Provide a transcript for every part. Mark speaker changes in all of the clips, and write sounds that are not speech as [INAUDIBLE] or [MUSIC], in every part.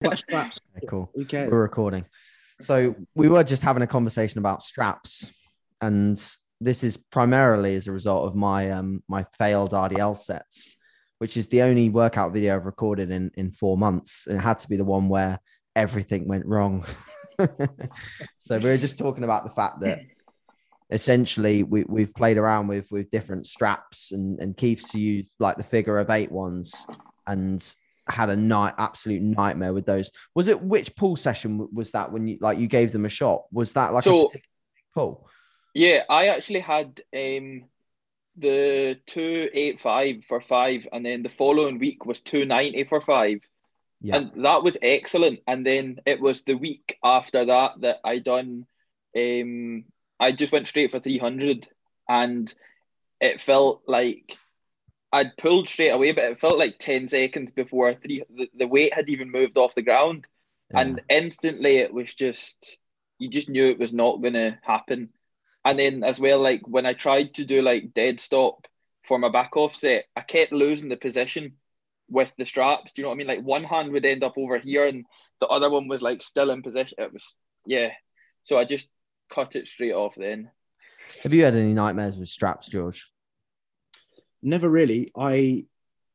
Speaker 1: What straps? [LAUGHS]
Speaker 2: Okay, cool.
Speaker 1: Who cares?
Speaker 2: We're recording. So we were just having a conversation about straps, and this is primarily as a result of my um my failed RDL sets, which is the only workout video I've recorded in in four months. And It had to be the one where everything went wrong. [LAUGHS] so we were just talking about the fact that essentially we, we've played around with with different straps and and Keith's used like the figure of eight ones and had a night absolute nightmare with those. Was it which pull session was that when you like you gave them a shot? Was that like
Speaker 3: So-
Speaker 2: a particular pull?
Speaker 3: Yeah, I actually had um the two eight five for five, and then the following week was two ninety for five,
Speaker 2: Yeah.
Speaker 3: and that was excellent. And then it was the week after that that I done. Um, I just went straight for three hundred, and it felt like I'd pulled straight away, but it felt like ten seconds before three the, the weight had even moved off the ground, and instantly it was just you just knew it was not going to happen. And then as well, like when I tried to do like dead stop for my back offset, I kept losing the position with the straps. Do you know what I mean? Like one hand would end up over here and the other one was like still in position. It was yeah. So I just cut it straight off then.
Speaker 2: Have you had any nightmares with straps, George?
Speaker 1: Never really. I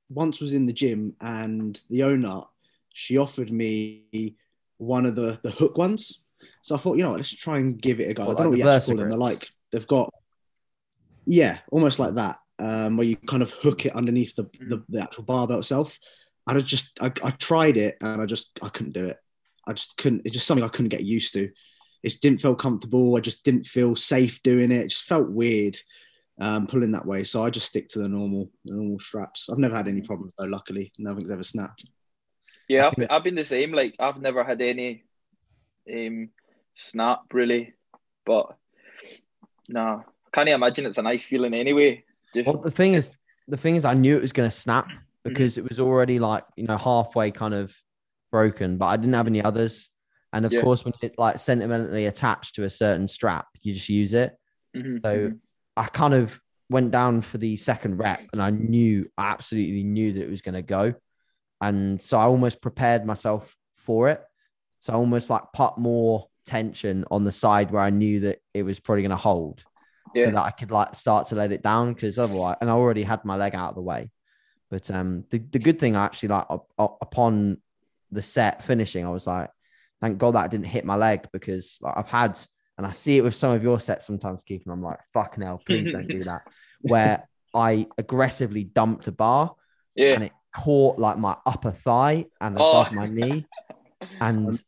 Speaker 1: once was in the gym and the owner, she offered me one of the, the hook ones. So I thought, you know what, let's try and give it a go.
Speaker 2: What,
Speaker 1: I don't
Speaker 2: like
Speaker 1: know what you actually call them. They're like, they've got, yeah, almost like that, um, where you kind of hook it underneath the, the, the actual barbell itself. And I just, I, I tried it and I just, I couldn't do it. I just couldn't, it's just something I couldn't get used to. It didn't feel comfortable. I just didn't feel safe doing it. It just felt weird um, pulling that way. So I just stick to the normal, the normal straps. I've never had any problems though. Luckily, nothing's ever snapped.
Speaker 3: Yeah,
Speaker 2: I
Speaker 3: I've, [LAUGHS] I've been the same. Like I've never had any um snap really, but nah, I can't imagine it's a nice feeling anyway. Just
Speaker 2: Well, the thing is, the thing is, I knew it was going to snap because it was already like you know halfway kind of broken, but I didn't have any others. And of
Speaker 3: Yeah.
Speaker 2: course, when it like sentimentally attached to a certain strap, you just use it.
Speaker 3: Mhm,
Speaker 2: So
Speaker 3: mhm.
Speaker 2: I kind of went down for the second rep, and I knew, I absolutely knew that it was going to go, and so I almost prepared myself for it. So I almost like put more tension on the side where I knew that it was probably going to hold
Speaker 3: Yeah.
Speaker 2: so that I could like start to let it down because otherwise, and I already had my leg out of the way. But um, the, the good thing I actually like up, up- upon the set finishing, I was like, thank God that didn't hit my leg because like, I've had, and I see it with some of your sets sometimes, Keith, and I'm like, fucking hell, please don't do that. [LAUGHS] Where I aggressively dumped a bar
Speaker 3: yeah,
Speaker 2: and it caught like my upper thigh and
Speaker 3: Oh.
Speaker 2: above my knee. [LAUGHS] And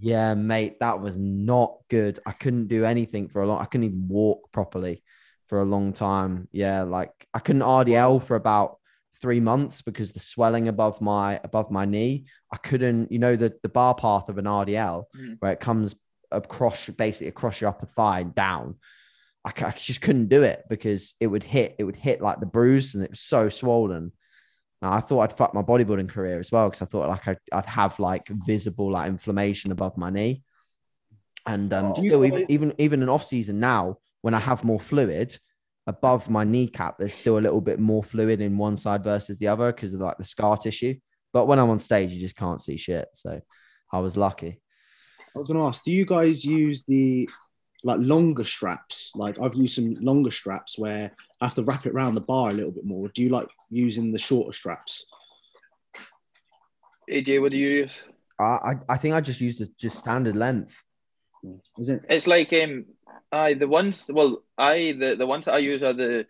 Speaker 2: yeah, mate, that was not good. I couldn't do anything for a long. I couldn't even walk properly for a long time. Yeah, like I couldn't RDL for about three months because the swelling above my above my knee. I couldn't, you know, the the bar path of an RDL
Speaker 3: Mhm.
Speaker 2: where it comes across basically across your upper thigh and down. I just couldn't do it because it would hit. It would hit like the bruise, and it was so swollen. Now, I thought I'd fuck my bodybuilding career as well because I thought like I'd, I'd have like visible like inflammation above my knee, and um,
Speaker 1: Oh.
Speaker 2: still even even even in off season now when I have more fluid above my kneecap, there's still a little bit more fluid in one side versus the other because of like the scar tissue. But when I'm on stage, you just can't see shit. So I was lucky.
Speaker 1: I was going to ask, do you guys use the like longer straps? Like I've used some longer straps where I have to wrap it around the bar a little bit more. Do you like using the shorter straps?
Speaker 3: AJ, what do you use?
Speaker 2: I I, I think I just used the just standard length.
Speaker 1: Is it?
Speaker 3: It's like um, I the ones well, I the the ones that I use are the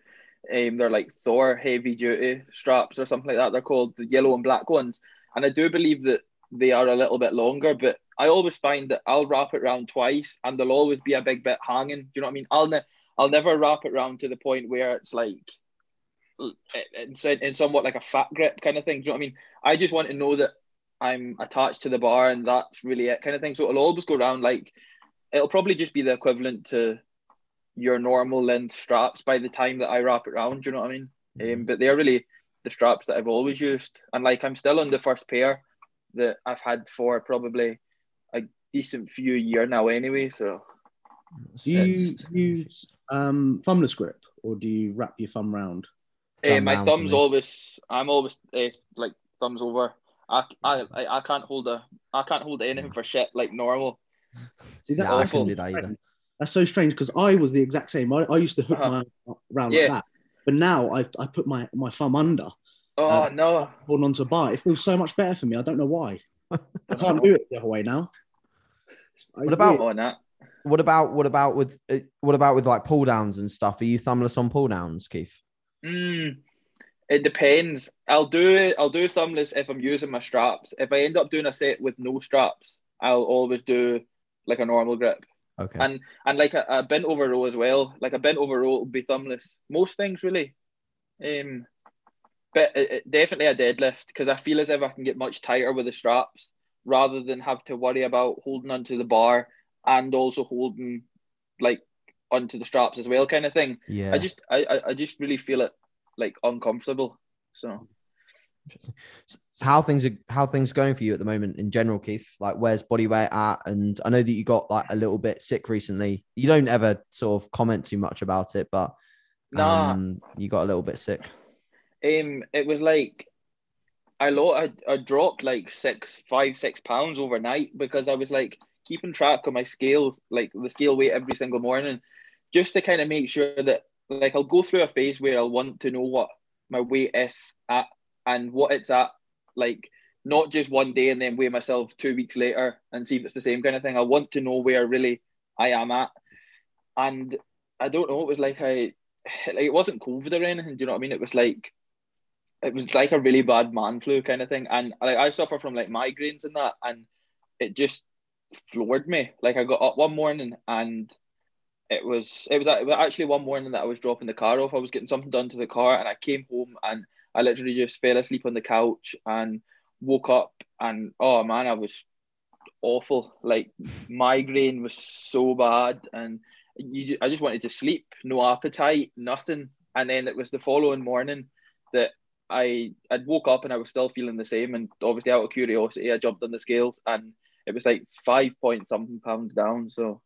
Speaker 3: um, they're like Thor heavy duty straps or something like that. They're called the yellow and black ones, and I do believe that they are a little bit longer. But I always find that I'll wrap it around twice, and there'll always be a big bit hanging. Do you know what I mean? I'll ne- I'll never wrap it around to the point where it's like it's in somewhat like a fat grip kind of thing. Do you know what I mean? I just want to know that I'm attached to the bar and that's really it kind of thing. So it'll always go around like it'll probably just be the equivalent to your normal length straps by the time that I wrap it around. Do you know what I mean? Um, but they're really the straps that I've always used, and like I'm still on the first pair that I've had for probably decent few year now anyway. So
Speaker 1: Do you use um, thumbless grip or do you wrap your thumb round?
Speaker 3: uh, my
Speaker 2: round
Speaker 3: thumbs always I'm always uh, like thumbs over. I, I, I can't hold a I can't hold anything for shit like normal. [LAUGHS]
Speaker 1: See that,
Speaker 2: Yeah, I
Speaker 1: that's,
Speaker 2: couldn't do that either.
Speaker 1: That's so strange because I was the exact same. I, I used to hook
Speaker 3: Uh-huh.
Speaker 1: my arm around
Speaker 3: Yeah.
Speaker 1: like that, but now I, I put my, my thumb under,
Speaker 3: Oh
Speaker 1: Uh,
Speaker 3: no.
Speaker 1: holding onto a bar. It feels so much better for me. I don't know why. [LAUGHS] I can't do it the other way now.
Speaker 2: What about-
Speaker 3: on that.
Speaker 2: What about what about with uh, what about with like pull downs and stuff? Are you thumbless on pull downs, Keith?
Speaker 3: Mm, it depends. I'll do I'll do thumbless if I'm using my straps. If I end up doing a set with no straps, I'll always do like a normal grip.
Speaker 2: Okay.
Speaker 3: And and like a, a bent over row as well. Like a bent over row will be thumbless. Most things really. Um, but it, it- definitely a deadlift because I feel as if I can get much tighter with the straps rather than have to worry about holding onto the bar and also holding like onto the straps as well, kind of thing.
Speaker 2: yeah.
Speaker 3: I just I, I just really feel it like uncomfortable. So
Speaker 2: Interesting. So so how things are how things going for you at the moment in general, Keith? Like where's body weight at? And I know that you got like a little bit sick recently. You don't ever sort of comment too much about it, but
Speaker 3: nah,
Speaker 2: um, you got a little bit sick.
Speaker 3: um, it was like I lo- I, I dropped like six, five, six pounds overnight because I was like keeping track of my scales, like the scale weight every single morning, just to kind of make sure that like I'll go through a phase where I'll want to know what my weight is at and what it's at, like not just one day and then weigh myself two weeks later and see if it's the same kind of thing. I want to know where really I am at, and I don't know. It was like I [SIGHS] like it wasn't COVID or anything. Do you know what I mean? It was like it was like a really bad man flu kind of thing, and like I suffer from like migraines and that, and it just floored me. Like I got up one morning and it was it was actually one morning that I was dropping the car off. I was getting something done to the car, and I came home and I literally just fell asleep on the couch and woke up and oh man, I was awful. Like migraine was so bad, and you, I just wanted to sleep, no appetite, nothing. And then it was the following morning that I I'd woke up and I was still feeling the same. And obviously, out of curiosity, I jumped on the scales and it was like five point something pounds down. So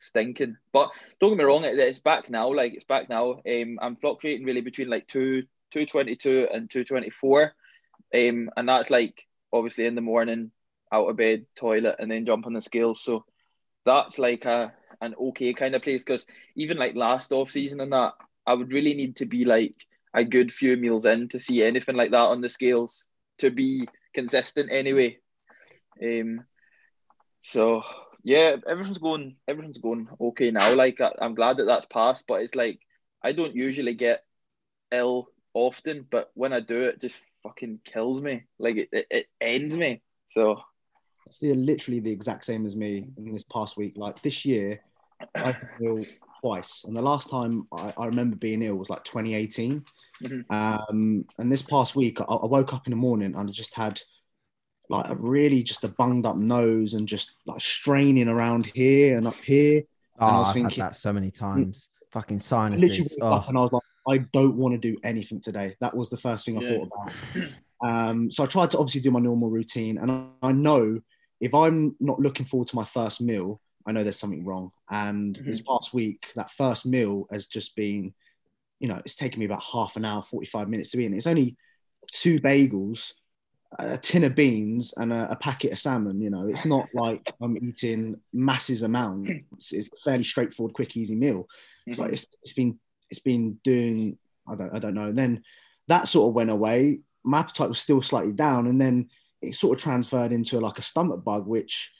Speaker 3: stinking. But don't get me wrong, it, it's back now. Like it's back now. Um, I'm fluctuating really between like two two twenty two and two twenty four. Um, and that's like obviously in the morning, out of bed, toilet, and then jump on the scales. So that's like a an okay kind of place because even like last off season and that, I would really need to be like a good few meals in to see anything like that on the scales to be consistent anyway. Um, so yeah, everything's going everything's going okay now. Like I, I'm glad that that's passed, but it's like I don't usually get ill often, but when I do, it just fucking kills me. Like it, it, it ends me. So
Speaker 1: It's literally the exact same as me in this past week. Like this year, been ill twice, and the last time I, I remember being ill was like 2018.
Speaker 3: Mhm.
Speaker 1: Um, and this past week, I, I woke up in the morning and I just had like a really just a bunged up nose and just like straining around here and up here.
Speaker 2: Oh,
Speaker 1: I was
Speaker 2: I've
Speaker 1: thinking-
Speaker 2: had that so many times. Fucking
Speaker 1: I literally
Speaker 2: sinuses.
Speaker 1: woke up
Speaker 2: Oh,
Speaker 1: and I was like, I don't want to do anything today. That was the first thing I
Speaker 3: Yeah.
Speaker 1: thought about. Um, so I tried to obviously do my normal routine, and I, I know if I'm not looking forward to my first meal, I know there's something wrong. And mm-hmm. this past week, that first meal has just been, you know, it's taken me about half an hour, 45 minutes to eat. And it's only two bagels, a tin of beans, and a, a packet of salmon. You know, it's not [LAUGHS] like I'm eating masses amounts. It's a fairly straightforward, quick, easy meal. Like mm-hmm. it's, it's been it's been doing I don't I don't know. And then that sort of went away. My appetite was still slightly down, and then it sort of transferred into like a stomach bug, which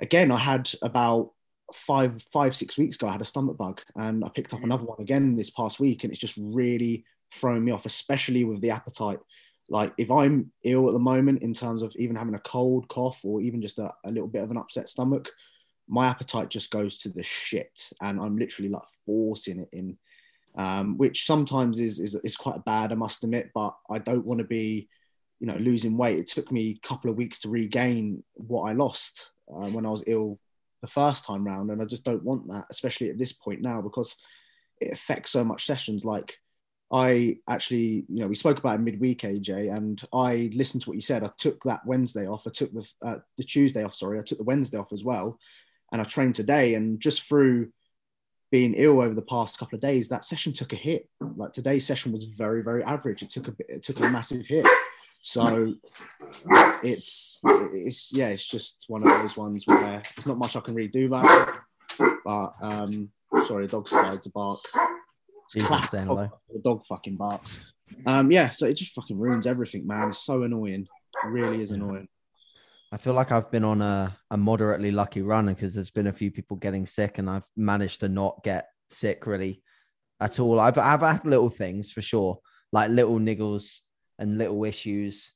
Speaker 1: again I had about five five six weeks ago. I had a stomach bug, and I picked up
Speaker 3: Mhm.
Speaker 1: another one again this past week, and it's just really thrown me off, especially with the appetite. Like if I'm ill at the moment in terms of even having a cold, cough, or even just a, a little bit of an upset stomach, my appetite just goes to the shit, and I'm literally like forcing it in, um, which sometimes is, is is quite bad, I must admit. But I don't want to be, you know, losing weight. It took me a couple of weeks to regain what I lost uh, when I was ill the first time round, and I just don't want that, especially at this point now, because it affects so much sessions. Like I actually, you know, we spoke about it midweek, AJ, and I listened to what you said. I took that Wednesday off. I took the uh, the Tuesday off. Sorry, I took the Wednesday off as well, and I trained today. And just through being ill over the past couple of days, that session took a hit. Like today's session was very, very average. It took a bit, it took a massive hit. So it's it's yeah, it's just one of those ones where there's not much I can really do about it. But um, sorry, the dog started to bark.
Speaker 2: Jesus, saying hello.
Speaker 1: The dog fucking barks. Um, yeah, so it just fucking ruins everything, man. It's so annoying. It really is annoying.
Speaker 2: I feel like I've been on a, a moderately lucky run because there's been a few people getting sick and I've managed to not get sick really at all. I've, I've had little things for sure, like little niggles and little issues.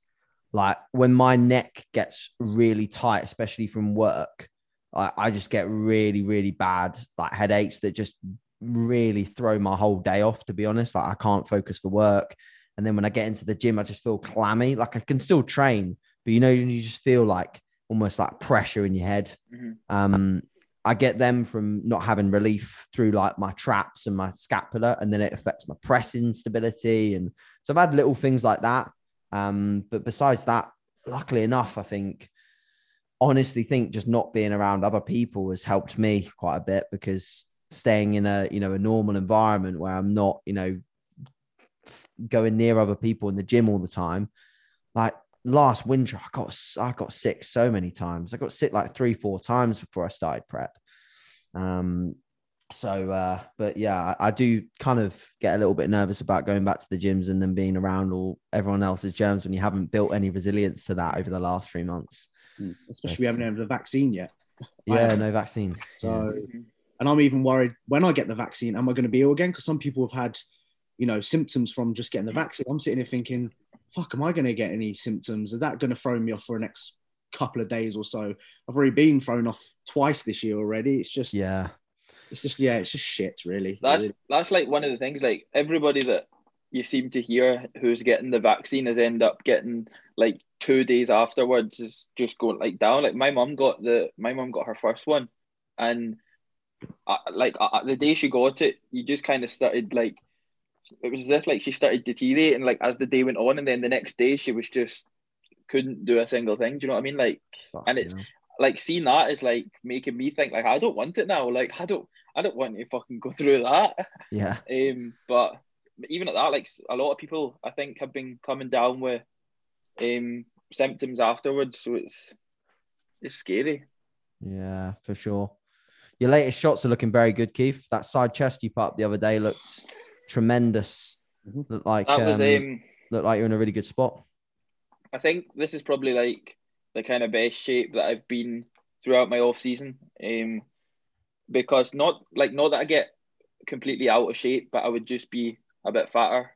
Speaker 2: Like when my neck gets really tight, especially from work, I, I just get really, really bad, like headaches that just really throw my whole day off, to be honest. Like I can't focus for work. And then when I get into the gym, I just feel clammy. Like I can still train, but you know, you just feel like almost like pressure in your head.
Speaker 3: Mm-hmm.
Speaker 2: Um, I get them from not having relief through like my traps and my scapula, and then it affects my pressing stability. And so I've had little things like that. Um, but besides that, luckily enough, I think honestly think just not being around other people has helped me quite a bit because staying in a you know a normal environment where I'm not you know going near other people in the gym all the time. Like last winter I got I got sick so many times. I got sick like three four times before I started prep. Um so uh but yeah I, I do kind of get a little bit nervous about going back to the gyms and then being around all everyone else's germs when you haven't built any resilience to that over the last three months
Speaker 1: Mm, Especially we haven't had the vaccine yet. [LAUGHS]
Speaker 2: Yeah no vaccine
Speaker 1: So,
Speaker 3: Mhm.
Speaker 1: and I'm even worried when I get the vaccine, am I going to be ill again? Because some people have had, you know, symptoms from just getting the vaccine. I'm sitting here thinking, fuck, am I going to get any symptoms? Is that going to throw me off for the next couple of days or so? I've already been thrown off twice this year already. It's just,
Speaker 2: yeah
Speaker 1: it's just, yeah, it's just shit, really.
Speaker 3: That's
Speaker 1: It-
Speaker 3: that's like one of the things. Like everybody that you seem to hear who's getting the vaccine has end up getting like two days afterwards is just going like down. Like my mum got the my mum got her first one, and uh, like uh, the day she got it, you just kind of started like it was as if like she started deteriorating like as the day went on, and then the next day she was just couldn't do a single thing. Do you know what I mean? Like
Speaker 2: Fuck,
Speaker 3: And it's-
Speaker 2: know.
Speaker 3: like seeing that is like making me think like I don't want it now. Like I don't I don't want to fucking go [LAUGHS] through that.
Speaker 2: yeah
Speaker 3: Um, but even at that, like a lot of people, I think, have been coming down with um symptoms afterwards. So it's it's scary.
Speaker 2: Yeah, for sure. Your latest shots are looking very good, Keith. That side chest you put up the other day looked tremendous.
Speaker 1: Mhm.
Speaker 2: Looked like
Speaker 3: That was
Speaker 2: um,
Speaker 3: um.
Speaker 2: looked like you're in a really good spot.
Speaker 3: I think this is probably like the kind of best shape that I've been throughout my off season. Um, because not like not that I get completely out of shape, but I would just be a bit fatter.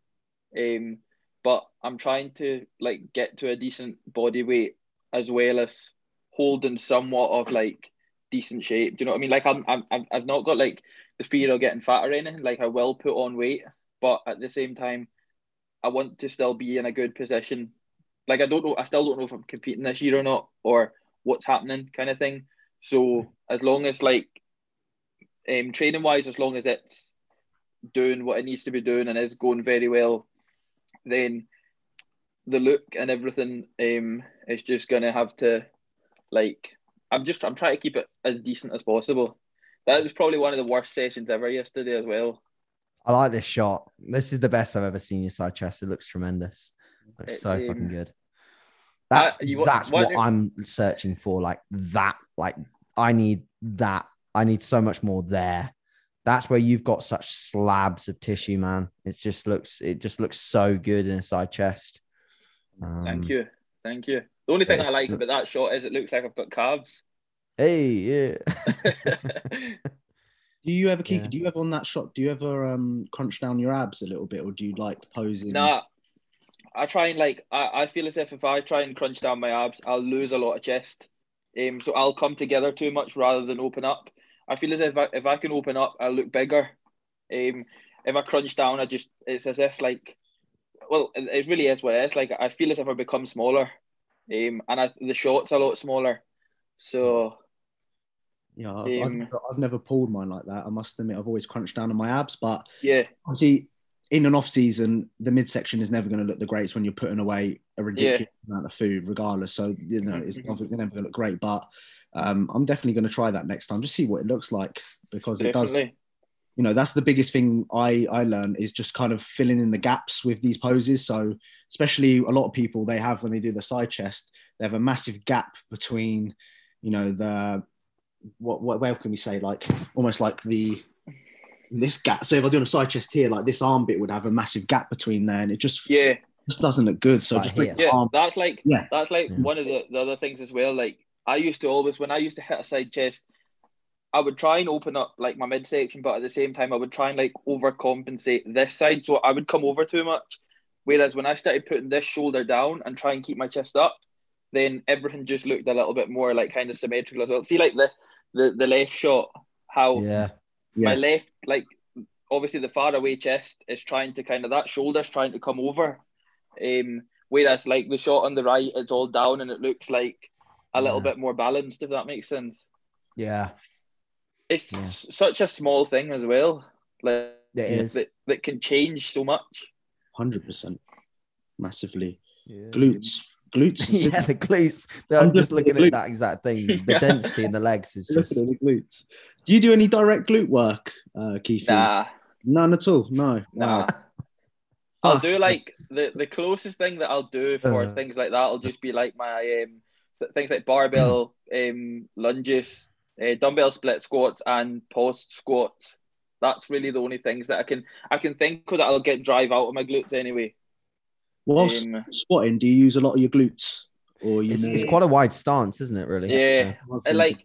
Speaker 3: Um, but I'm trying to like get to a decent body weight as well as holding somewhat of like decent shape. Do you know what I mean? Like I'm, I'm I've- not got like the fear of getting fat or anything. Like I will put on weight, but at the same time, I want to still be in a good position like I don't know, I still don't know if I'm competing this year or not, or what's happening, kind of thing. So as long as like, um, training wise, as long as it's doing what it needs to be doing and is going very well, then the look and everything um is just gonna have to, like, I'm just I'm trying to keep it as decent as possible. That was probably one of the worst sessions ever yesterday as well.
Speaker 2: I like this shot. This is the best I've ever seen your side chest. It looks tremendous. Looks
Speaker 3: It's,
Speaker 2: so
Speaker 3: um,
Speaker 2: fucking good. That's
Speaker 3: Uh, you
Speaker 2: that's what
Speaker 3: don't-
Speaker 2: I'm searching for. Like that. Like I need that. I need so much more there. That's where you've got such slabs of tissue, man. It just looks it just looks so good in a side chest. Um,
Speaker 3: Thank you, thank you. The only thing I like about that shot is it looks like I've got calves.
Speaker 2: Hey, yeah. [LAUGHS] [LAUGHS]
Speaker 1: Do you ever keep?
Speaker 2: Yeah.
Speaker 1: Do you ever on that shot? Do you ever um crunch down your abs a little bit, or do you like posing?
Speaker 3: Nah, I try and like I, I feel as if if I try and crunch down my abs, I'll lose a lot of chest. Um, so I'll come together too much rather than open up. I feel as if I, if I can open up, I'll look bigger. Um, if I crunch down, I just it's as if like, well, it, really is what it is. Like I feel as if I become smaller. Um, and I, the shot's a lot smaller. So
Speaker 1: Yeah, I've, I've,
Speaker 3: Um,
Speaker 1: never, I've never pulled mine like that. I must admit, I've always crunched down on my abs. But
Speaker 3: yeah,
Speaker 1: obviously, in an off season, the midsection is never going to look the greatest when you're putting away a ridiculous amount of food, regardless. So you know, it's
Speaker 3: Mhm.
Speaker 1: never going to look great. But um, I'm definitely going to try that next time, just see what it looks like because it does.
Speaker 3: definitely.
Speaker 1: you know that's the biggest thing I I learned is just kind of filling in the gaps with these poses. So especially a lot of people they have when they do the side chest, they have a massive gap between, you know, the what what where can we say like almost like the this gap. So if I do a side chest here, like this arm bit would have a massive gap between there, and it just
Speaker 3: Yeah,
Speaker 1: just doesn't look good. So
Speaker 2: Right
Speaker 1: just bring
Speaker 2: here.
Speaker 3: yeah, that's like
Speaker 1: Yeah.
Speaker 3: that's like
Speaker 2: Yeah.
Speaker 3: one of the, the other things as well. Like I used to always when I used to hit a side chest, I would try and open up like my midsection, but at the same time I would try and like overcompensate this side, so I would come over too much. Whereas when I started putting this shoulder down and try and keep my chest up, then everything just looked a little bit more like kind of symmetrical as well. See, like the the, the left shot, how
Speaker 2: Yeah.
Speaker 3: my left, like obviously the far away chest is trying to kind of that shoulder's trying to come over. Um, whereas like the shot on the right, it's all down and it looks like a little
Speaker 2: Yeah.
Speaker 3: bit more balanced, if that makes sense.
Speaker 2: Yeah.
Speaker 3: It's
Speaker 2: Yeah.
Speaker 3: such a small thing as well. Like
Speaker 2: It is.
Speaker 3: that, that can change so much.
Speaker 1: Hundred percent, massively.
Speaker 2: Yeah.
Speaker 1: Glutes, glutes. [LAUGHS]
Speaker 2: yeah, the glutes.
Speaker 1: I'm
Speaker 2: I'm just
Speaker 1: just
Speaker 2: looking
Speaker 1: looking
Speaker 2: at that exact thing. [LAUGHS] The density in the legs is [LAUGHS]
Speaker 1: Look
Speaker 2: just
Speaker 1: at the glutes. Do you do any direct glute work, uh, Keith?
Speaker 3: Nah,
Speaker 1: None at all. No.
Speaker 3: nah.
Speaker 1: Wow.
Speaker 3: I'll do like the the closest thing that I'll do for
Speaker 2: Uh.
Speaker 3: things like that I'll just be like my um th- things like barbell um lunges, uh, dumbbell split squats, and paused squats. That's really the only things that I can I can think of that I'll get drive out of my glutes anyway.
Speaker 1: Whilst
Speaker 3: Um,
Speaker 1: squatting, do you use a lot of your glutes, or you?
Speaker 2: it's,
Speaker 1: more-
Speaker 2: it's quite a wide stance, isn't it? Really.
Speaker 3: Yeah.
Speaker 2: So-
Speaker 3: like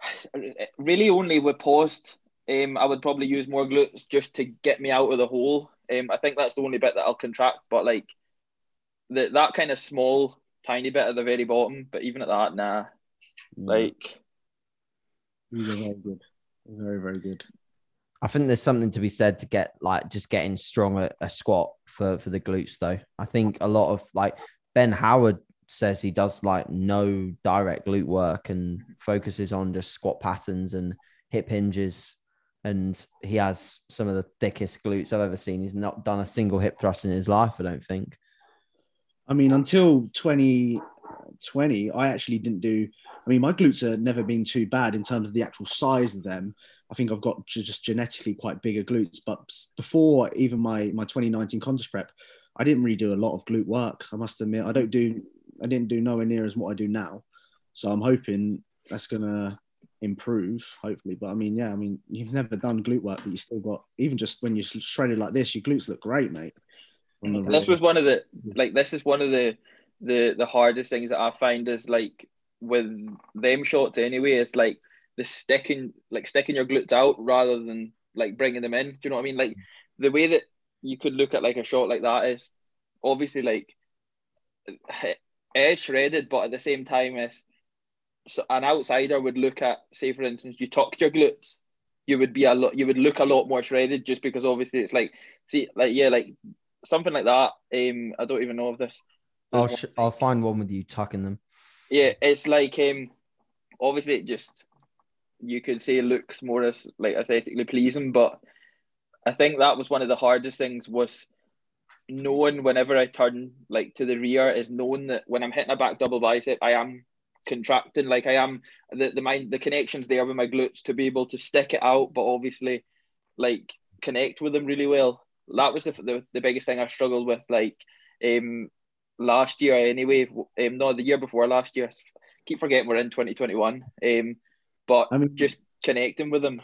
Speaker 3: [SIGHS] really only with paused. Um, I would probably use more glutes just to get me out of the hole. Um, I think that's the only bit that I'll contract. But like the, that kind of small, tiny bit at the very bottom. But even at that, nah. Like
Speaker 1: these are very good. Very very good.
Speaker 2: I think there's something to be said to get like just getting strong at a squat for for the glutes though. I think a lot of like Ben Howard says he does like no direct glute work and focuses on just squat patterns and hip hinges and he has some of the thickest glutes I've ever seen. He's not done a single hip thrust in his life, I don't think.
Speaker 1: I mean, until 2020, I actually didn't do. I mean, my glutes have never been too bad in terms of the actual size of them. I think I've got just genetically quite bigger glutes. But before even my my 2019 contest prep, I didn't really do a lot of glute work. I must admit, I don't do. I didn't do nowhere near as what I do now. So I'm hoping that's gonna improve, hopefully. But I mean, yeah, I mean, you've never done glute work, but you still got even just when you're shredded like this, your glutes look great, mate.
Speaker 3: This was one of the like this is one of the the the hardest things that I find is like with them shots anyway. It's like the sticking like sticking your glutes out rather than like bringing them in. Do you know what I mean? Like the way that you could look at like a shot like that is obviously like it is shredded, but at the same time, it's so an outsider would look at say for instance you tucked your glutes, you would be a lot you would look a lot more shredded just because obviously it's like see like yeah like something like that. Um, I don't even know of this.
Speaker 2: I'll sh- I'll find one with you tucking them.
Speaker 3: Yeah, it's like um, obviously it just you could say looks more as like aesthetically pleasing, but I think that was one of the hardest things was knowing whenever I turn like to the rear is knowing that when I'm hitting a back double bicep, I am contracting like I am the the mind the connections there with my glutes to be able to stick it out, but obviously like connect with them really well. That was the the, the biggest thing I struggled with like um last year anyway. Um, no, the year before last year. Keep forgetting we're in 2021. Um, but
Speaker 1: I mean,
Speaker 3: just connecting with them.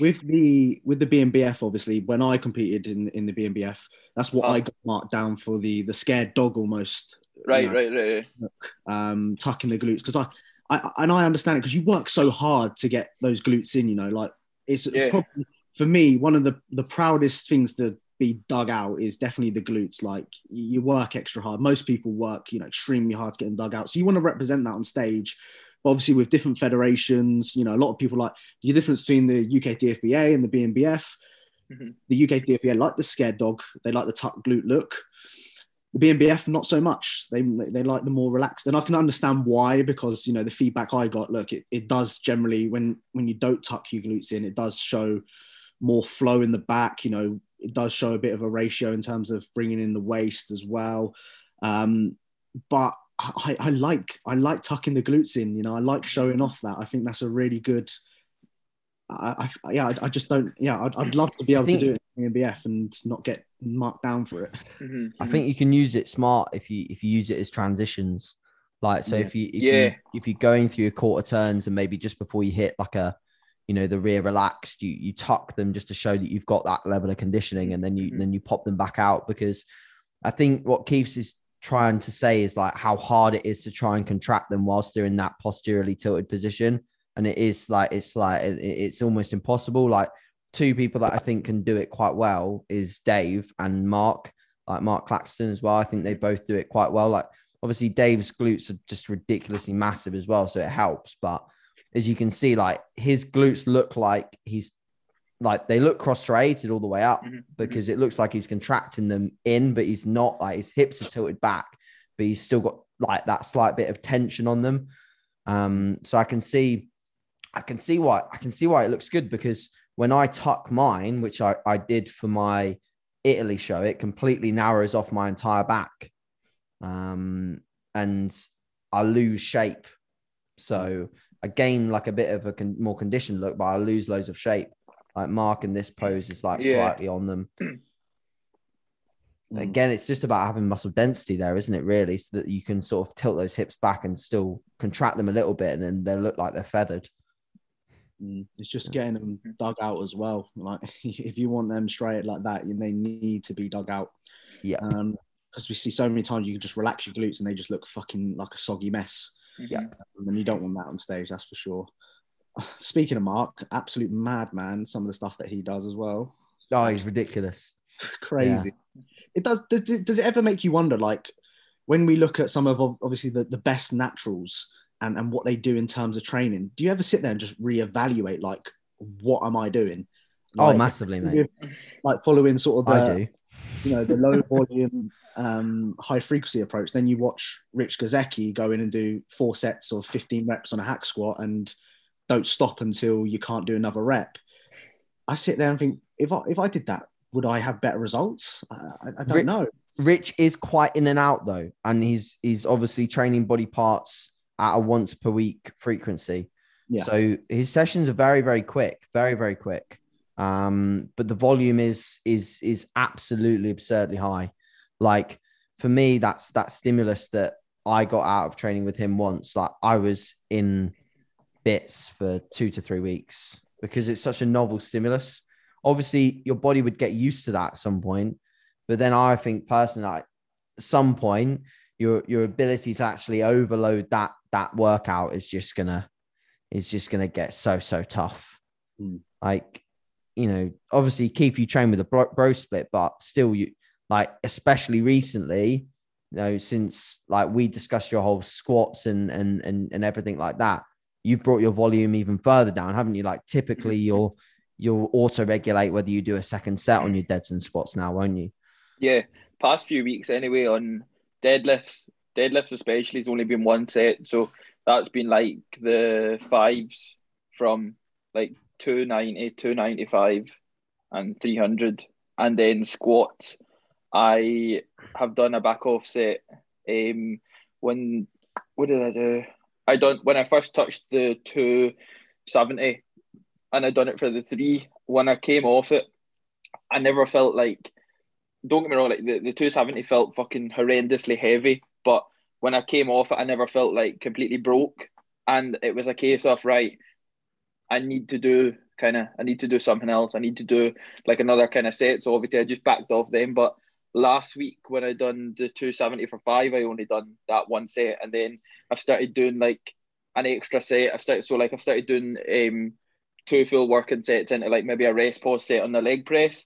Speaker 1: with the with the BNBF, obviously, when I competed in in the BNBF, that's what
Speaker 3: Oh.
Speaker 1: I got marked down for the the scared dog almost. you
Speaker 3: Right,
Speaker 1: know,
Speaker 3: right, right, right.
Speaker 1: Um, tucking the glutes because I, I and I understand it because you work so hard to get those glutes in. You know, like it's
Speaker 3: Yeah.
Speaker 1: probably for me one of the the proudest things to be dug out is definitely the glutes. Like you work extra hard. Most people work, you know, extremely hard to get them dug out. So you want to represent that on stage. But obviously, with different federations, you know, a lot of people like the difference between the UK DFBA and the BNBF.
Speaker 3: Mhm.
Speaker 1: The UK DFBA like the scared dog. They like the tuck glute look. The BNBF not so much. They they like the more relaxed, and I can understand why because you know the feedback I got. Look, it, it does generally when when you don't tuck your glutes in, it does show more flow in the back. You know, it does show a bit of a ratio in terms of bringing in the waist as well. Um, but I, I like I like tucking the glutes in. You know, I like showing off that. I think that's a really good I, I yeah, I, I, just don't. Yeah, I'd, I'd love to be able
Speaker 2: think,
Speaker 1: to do it in the NBF and not get marked down for it.
Speaker 3: Mm-hmm.
Speaker 2: I think you can use it smart if you if you use it as transitions. Like so,
Speaker 1: Yeah.
Speaker 2: if you if
Speaker 3: Yeah.
Speaker 2: you if you're going through your quarter turns and maybe just before you hit like a, you know, the rear relaxed, you you tuck them just to show that you've got that level of conditioning, and then you
Speaker 3: Mhm.
Speaker 2: then you pop them back out because I think what Keith's is trying to say is like how hard it is to try and contract them whilst they're in that posturally tilted position, and it is like it's like it, it's almost impossible. Like two people that I think can do it quite well is Dave and Mark, like Mark Claxton as well. I think they both do it quite well. Like obviously Dave's glutes are just ridiculously massive as well, so it helps. But as you can see, like his glutes look like he's like they look cross striated all the way up
Speaker 3: Mhm.
Speaker 2: because it looks like he's contracting them in, but he's not. Like his hips are tilted back, but he's still got like that slight bit of tension on them. Um, so I can see, I can see why I can see why it looks good because when I tuck mine, which I, I did for my Italy show, it completely narrows off my entire back. Um, and I lose shape. So I gain like a bit of a con- more conditioned look, but I lose loads of shape. Like Mark in this pose is like
Speaker 3: Yeah.
Speaker 2: slightly on them. [CLEARS THROAT] Again, it's just about having muscle density there, isn't it? Really, so that you can sort of tilt those hips back and still contract them a little bit, and then they look like they're feathered.
Speaker 1: Mm, It's just getting them dug out as well. Like [LAUGHS] if you want them straight like that, they need to be dug out.
Speaker 2: Yeah.
Speaker 1: Um, because we see so many times you can just relax your glutes and they just look fucking like a soggy mess.
Speaker 2: Yeah.
Speaker 3: Mhm.
Speaker 1: And you don't want that on stage, that's for sure. [LAUGHS] Speaking of Mark, absolute madman. Some of the stuff that he does as well,
Speaker 2: Oh, he's ridiculous. [LAUGHS]
Speaker 1: crazy. It does, does. Does it ever make you wonder, like, when we look at some of obviously the, the best naturals and and what they do in terms of training? Do you ever sit there and just reevaluate, like, what am I doing?
Speaker 2: Oh,
Speaker 1: Like,
Speaker 2: massively, mate.
Speaker 1: like following sort of the
Speaker 2: I do.
Speaker 1: You know the low volume um high frequency approach then you watch rich gazeki go in and do four sets of 15 reps on a hack squat and don't stop until you can't do another rep i sit there and think if i if i did that would i have better results i, I, don't
Speaker 2: Ri-
Speaker 1: know
Speaker 2: Rich is quite in and out though, and he's he's obviously training body parts at a once per week frequency.
Speaker 1: Yeah.
Speaker 2: So his sessions are very very quick, very very quick. Um, but the volume is is is absolutely absurdly high. Like for me, that's that stimulus that I got out of training with him once. Like I was in bits for two to three weeks because it's such a novel stimulus. Obviously, your body would get used to that at some point, but then I think personally, at some point, your your ability to actually overload that that workout is just gonna is just gonna get so so tough.
Speaker 1: Hmm.
Speaker 2: Like, you know, obviously, Keith, you train with a bro, bro split, but still, you like, especially recently, you know, since like we discussed your whole squats and and and and everything like that, you've brought your volume even further down, haven't you? Like, typically, mm-hmm. you'll you'll auto regulate whether you do a second set on your deads and squats now, won't you?
Speaker 3: Yeah, past few weeks anyway on deadlifts, deadlifts especially has only been one set, so that's been like the fives from like 290, 295 and 300 and then squats. I have done a back off set um when what did I do? I done when I first touched the 270 and I done it for the three. When I came off it, I never felt like don't get me wrong, like the, the 270 felt fucking horrendously heavy, but when I came off it, I never felt like completely broke. And it was a case of right, I need to do kind of, I need to do something else. I need to do like another kind of set. So obviously, I just backed off them. But last week when I done the 270 for five, I only done that one set, and then I've started doing like an extra set. I've started so like I've started doing um two full working sets into like maybe a rest pause set on the leg press.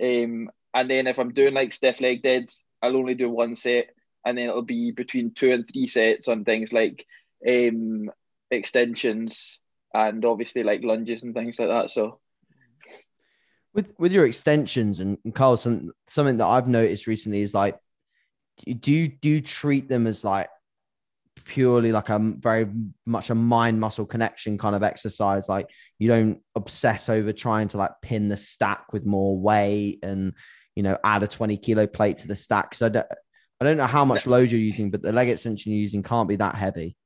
Speaker 3: Um, and then if I'm doing like stiff leg deads, I'll only do one set, and then it'll be between two and three sets on things like um extensions and obviously like lunges and things like that. So
Speaker 2: with with your extensions and, and Carl, some, something that I've noticed recently is like, do you do you treat them as like purely like a very much a mind muscle connection kind of exercise? Like you don't obsess over trying to like pin the stack with more weight and you know add a twenty kilo plate to the stack. So I don't I don't know how much load you're using, but the leg extension you're using can't be that heavy.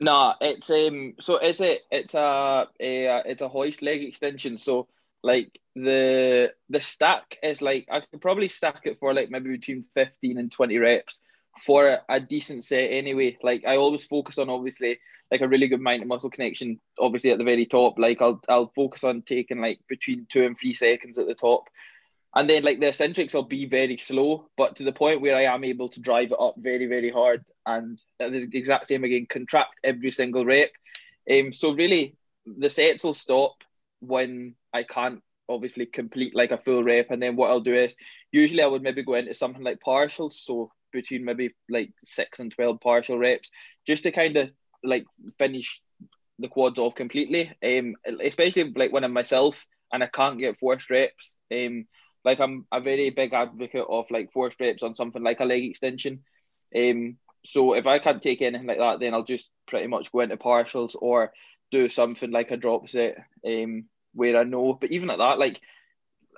Speaker 3: Nah, it's um. So is it? It's a, a it's a hoist leg extension. So like the the stack is like I could probably stack it for like maybe between fifteen and twenty reps for a, a decent set anyway. Like I always focus on obviously like a really good mind to muscle connection. Obviously at the very top, like I'll I'll focus on taking like between two and three seconds at the top and then like the eccentrics will be very slow, but to the point where I am able to drive it up very, very hard and the exact same again, contract every single rep. Um, so really the sets will stop when I can't obviously complete like a full rep. And then what I'll do is usually I would maybe go into something like partials. So between maybe like six and 12 partial reps, just to kind of like finish the quads off completely. Um, especially like when I'm myself and I can't get forced reps. Um, like I'm a very big advocate of like four reps on something like a leg extension. Um, so if I can't take anything like that, then I'll just pretty much go into partials or do something like a drop set. Um, where I know, but even at that, like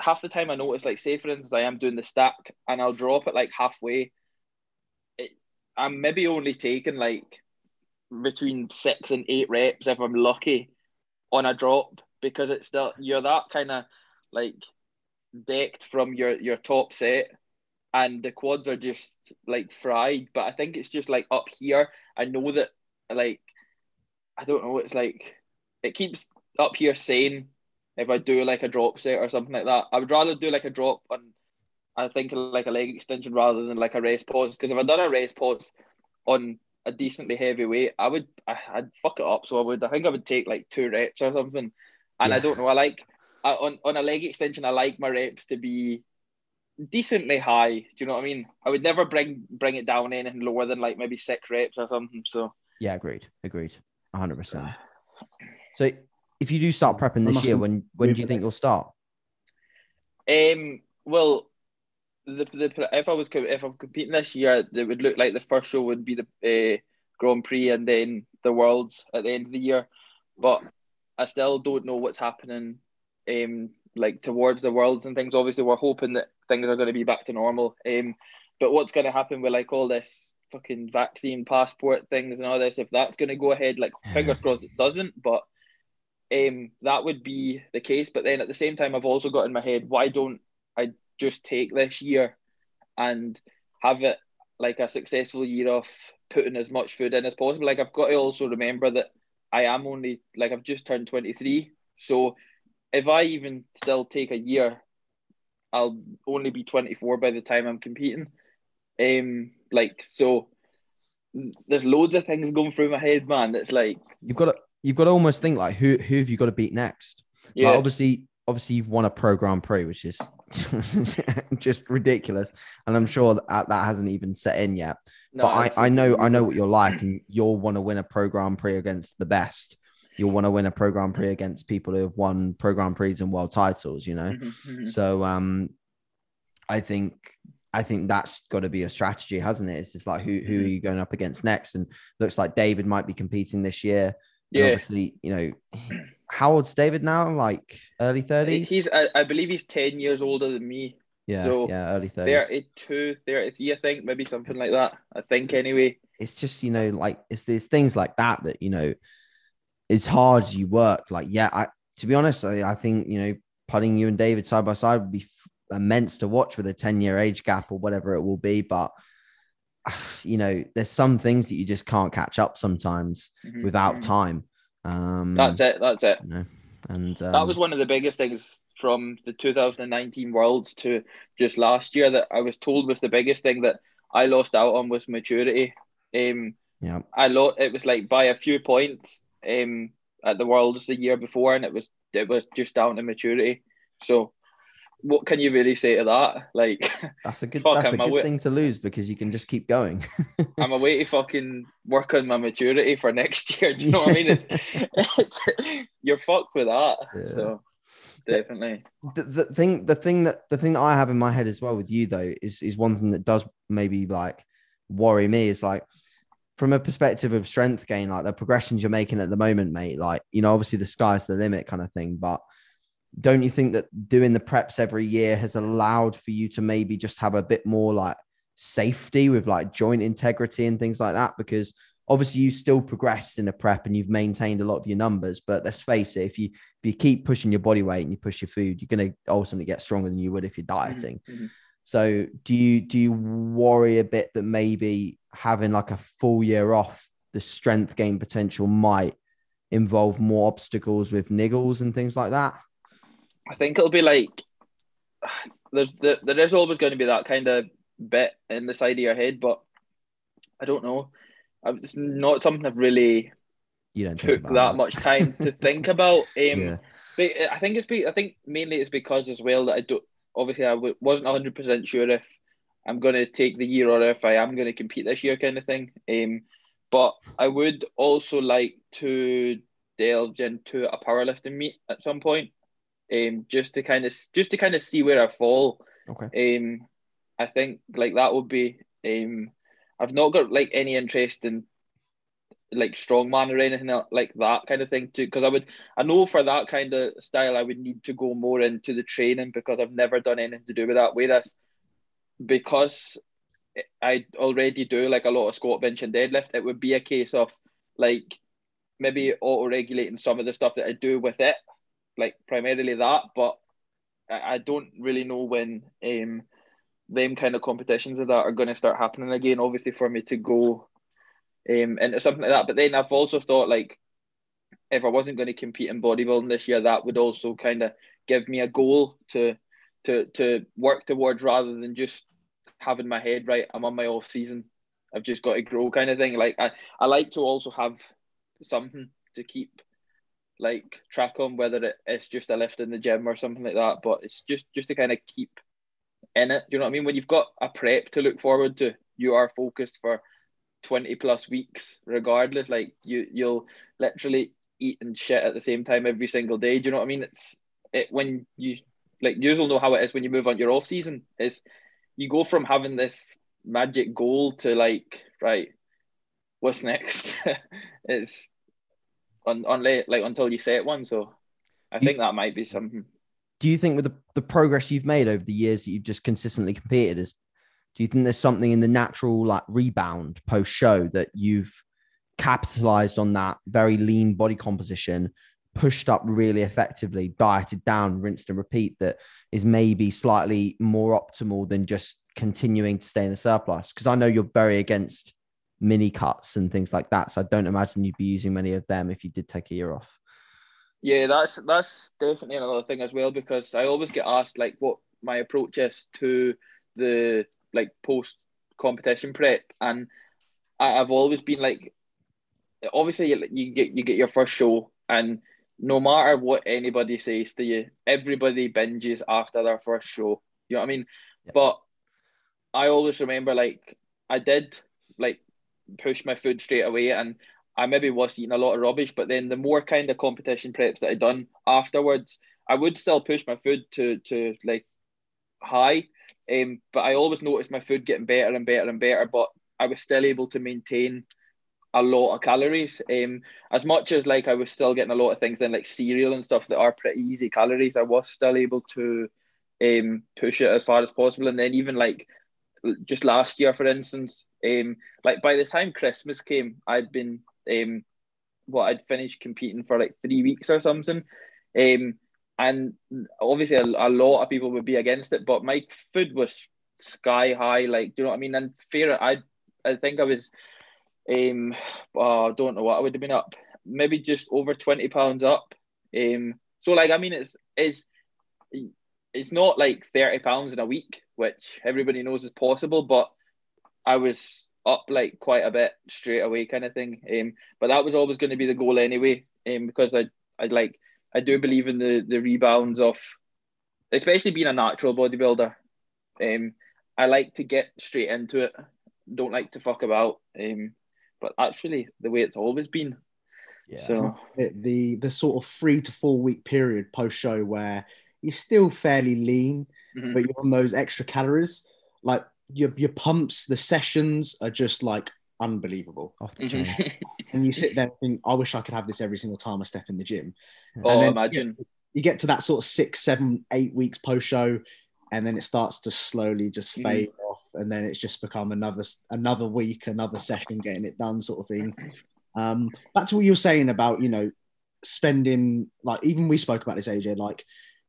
Speaker 3: half the time I notice, like say for instance, I am doing the stack and I'll drop it like halfway. It, I'm maybe only taking like between six and eight reps if I'm lucky on a drop because it's still you're that kind of like decked from your your top set and the quads are just like fried but i think it's just like up here. I know that like i don't know it's like it keeps up here sane if i do like a drop set or something like that. I would rather do like a drop on i think like a leg extension rather than like a rest pause because if i done a rest pause on a decently heavy weight i would I, would fuck it up. So i would i think i would take like two reps or something. And yeah. i don't know i like I, on on a leg extension, I like my reps to be decently high. Do you know what I mean? I would never bring bring it down anything lower than like maybe six reps or something. So
Speaker 2: yeah, agreed, agreed, hundred percent. So if you do start prepping this year, when when do you think you'll start?
Speaker 3: Um. Well, the, the if I was if I'm competing this year, it would look like the first show would be the uh, Grand Prix and then the Worlds at the end of the year. But I still don't know what's happening um, like towards the worlds and things. Obviously, we're hoping that things are going to be back to normal. Um, but what's going to happen with like all this fucking vaccine passport things and all this? If that's going to go ahead, like fingers crossed it doesn't, but um, that would be the case. But then at the same time, I've also got in my head, why don't I just take this year and have it like a successful year of putting as much food in as possible? Like I've got to also remember that I am only like I've just turned 23, so if I even still take a year, I'll only be 24 by the time I'm competing. Um, like so, there's loads of things going through my head, man. It's like
Speaker 2: you've got to you've got to almost think like who who have you got to beat next? Yeah, like obviously, obviously you've won a pro Grand Prix, which is [LAUGHS] just ridiculous, and I'm sure that that hasn't even set in yet. No, but I, I know I know what you're like, and you'll want to win a pro Grand Prix against the best you'll want to win a pro Grand Prix against people who have won pro Grand Prix and world titles, you know. Mm-hmm, mm-hmm. So um, I think I think that's got to be a strategy, hasn't it? It's just like who who are mm-hmm. you going up against next? And looks like David might be competing this year. Yeah. And obviously, you know, how old's David now? Like early thirties.
Speaker 3: He's I, I, believe he's ten years older than me.
Speaker 2: Yeah, so yeah, early 30s.
Speaker 3: 32, 33, I think, maybe something like that. I think anyway.
Speaker 2: It's just, you know, like it's these things like that that, you know, as hard as you work, like yeah, I to be honest, I, I think you know putting you and David side by side would be immense to watch with a 10 year age gap or whatever it will be. But [SIGHS] you know, there's some things that you just can't catch up sometimes mm-hmm. without mm-hmm. time. Um,
Speaker 3: that's it. That's it.
Speaker 2: You know, and um,
Speaker 3: that was one of the biggest things from the 2019 Worlds to just last year that I was told was the biggest thing that I lost out on was maturity. Um,
Speaker 2: yeah,
Speaker 3: I lost. It was like by a few points, um, at the Worlds the year before, and it was it was just down to maturity. So, what can you really say to that? Like, [LAUGHS]
Speaker 2: that's a good fuck, that's I'm a good thing to lose because you can just keep going. [LAUGHS]
Speaker 3: I'm away to fucking work on my maturity for next [LAUGHS] year. Do you know what I mean? It's, it's, you're fucked with that. Yeah. So definitely.
Speaker 2: The, the thing, the thing that the thing that I have in my head as well with you though is is one thing that does maybe like worry me is like from a perspective of strength gain, like the progressions you're making at the moment, mate, like, you know, obviously the sky's the limit kind of thing. But don't you think that doing the preps every year has allowed for you to maybe just have a bit more like safety with like joint integrity and things like that? Because obviously you still progressed in a prep and you've maintained a lot of your numbers. But let's face it, if you if you keep pushing your body weight and you push your food, you're going to ultimately get stronger than you would if you're dieting.
Speaker 3: Mhm.
Speaker 2: So do you do you worry a bit that maybe having like a full year off, the strength gain potential might involve more obstacles with niggles and things like that?
Speaker 3: I think it'll be like there's there, there is always going to be that kind of bit in the side of your head, but I don't know. It's not something I've really
Speaker 2: You don't
Speaker 3: took
Speaker 2: about
Speaker 3: that much time to think about. [LAUGHS] Um,
Speaker 2: Yeah.
Speaker 3: but I think it's be, I think mainly it's because as well that I don't obviously I w- wasn't hundred percent sure if I'm going to take the year or if I am going to compete this year, kind of thing. Um, but I would also like to delve into a powerlifting meet at some point, um, just to kind of just to kind of see where I fall.
Speaker 2: Okay.
Speaker 3: Um, I think like that would be. Um, I've not got like any interest in like strongman or anything like that kind of thing too. Because I would, I know for that kind of style, I would need to go more into the training because I've never done anything to do with that. Whereas because I already do like a lot of squat, bench, and deadlift, it would be a case of like maybe auto regulating some of the stuff that I do with it, like primarily that. But I don't really know when um them kind of competitions of that are going to start happening again. Obviously, for me to go um into something like that. But then I've also thought like if I wasn't going to compete in bodybuilding this year, that would also kind of give me a goal to to to work towards rather than just having my head right. I'm on my off season. I've just got to grow, kind of thing. Like I, I like to also have something to keep like track on, whether it, it's just a lift in the gym or something like that. But it's just just to kind of keep in it. Do you know what I mean? When you've got a prep to look forward to, you are focused for 20 plus weeks regardless like you you'll literally eat and shit at the same time every single day do you know what i mean it's it when you like you will know how it is when you move on your off season. Is you go from having this magic goal to like right what's next? [LAUGHS] It's on unless like until you set one. So i
Speaker 2: You-
Speaker 3: think that might be something.
Speaker 2: Do you think with the, the progress you've made over the years that you've just consistently competed is do you think there's something in the natural like rebound post show that you've capitalized on that very lean body composition pushed up really effectively dieted down rinsed and repeat that is maybe slightly more optimal than just continuing to stay in a surplus. Because i know you're very against mini cuts and things like that so i don't imagine you'd be using many of them if you did take a year off.
Speaker 3: Yeah, that's that's definitely another thing as well because I always get asked like what my approach is to the like post competition prep, and I, I've always been like, obviously you, you get you get your first show, and no matter what anybody says to you, everybody binges after their first show. You know what I mean?
Speaker 2: Yeah.
Speaker 3: But I always remember like I did like push my food straight away and I maybe was eating a lot of rubbish, but then the more kind of competition preps that I'd done afterwards, I would still push my food to to like high. Um, but I always noticed my food getting better and better and better, but I was still able to maintain a lot of calories. Um, as much as like I was still getting a lot of things in like cereal and stuff that are pretty easy calories, I was still able to um push it as far as possible. And then even like just last year, for instance, um, like by the time Christmas came, I'd been um, what I'd finished competing for like three weeks or something, um, and obviously a, a lot of people would be against it, but my food was sky high. Like, do you know what I mean? And fair, I I think I was, um, oh, I don't know what I would have been up, maybe just over twenty pounds up. Um, so like I mean, it's it's it's not like 30 pounds in a week, which everybody knows is possible, but I was up like quite a bit straight away kind of thing. Um, but that was always going to be the goal anyway, um, because I I like I do believe in the the rebounds of especially being a natural bodybuilder. Um, I like to get straight into it. Don't like to fuck about. Um, but actually the way it's always been.
Speaker 2: yeah
Speaker 3: So
Speaker 1: the, the the sort of three to four week period post show where you're still fairly lean,
Speaker 3: mhm.
Speaker 1: but you're on those extra calories. Like your your pumps, the sessions are just like unbelievable.
Speaker 2: off the chain
Speaker 3: Mhm. [LAUGHS]
Speaker 1: And you sit there and think, I wish I could have this every single time I step in the gym.
Speaker 3: oh,
Speaker 1: then-
Speaker 3: imagine.
Speaker 1: You get to that sort of six, seven, eight weeks post show, and then it starts to slowly just
Speaker 3: Mhm.
Speaker 1: fade off. And then it's just become another another week, another session, getting it done, sort of thing. Um, back to what you were saying about you know spending like even we spoke about this AJ like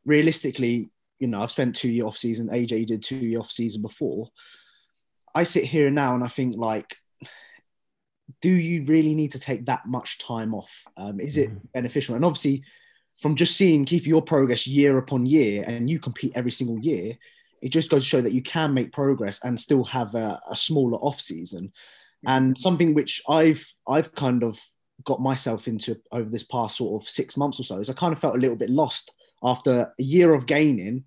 Speaker 1: realistically you know I've spent two year off season AJ did two year off season before. I sit here now and I think like do you really need to take that much time off? Um, is it beneficial? And obviously from just seeing Keith your progress year upon year and you compete every single year it just goes to show that you can make progress and still have a, a smaller off season and something which I've I've kind of got myself into over this past sort of six months or so is I kind of felt a little bit lost after a year of gaining.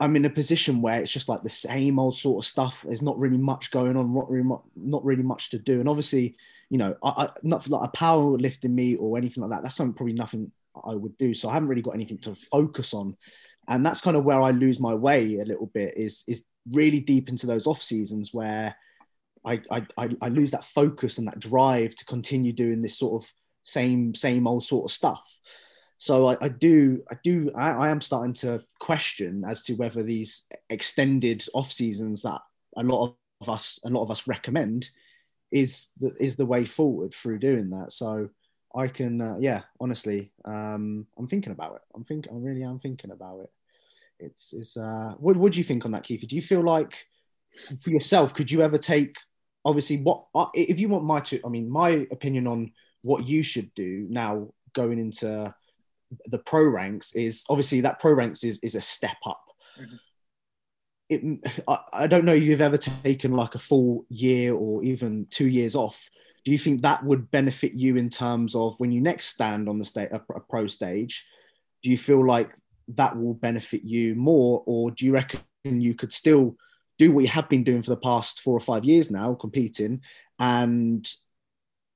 Speaker 1: I'm in a position where it's just like the same old sort of stuff. There's not really much going on, not really, not really much to do. And obviously, you know, I, I not like a power lifting meet or anything like that. That's something probably nothing I would do. So I haven't really got anything to focus on. And that's kind of where I lose my way a little bit is is really deep into those off seasons where I, I, I lose that focus and that drive to continue doing this sort of same same old sort of stuff. So I, I do I do I, I, am starting to question as to whether these extended off seasons that a lot of us a lot of us recommend is the, is the way forward through doing that. So I can uh, yeah honestly um, I'm thinking about it. I'm thinking I really am thinking about it. It's it's uh, what what do you think on that, Keith? Do you feel like for yourself could you ever take obviously what if you want my to i mean my opinion on what you should do now going into the pro ranks is obviously that pro ranks is is a step up mm-hmm. it, I, I don't know if you've ever taken like a full year or even two years off do you think that would benefit you in terms of when you next stand on the state a, a pro stage do you feel like that will benefit you more or do you reckon you could still do what you have been doing for the past four or five years now, competing, and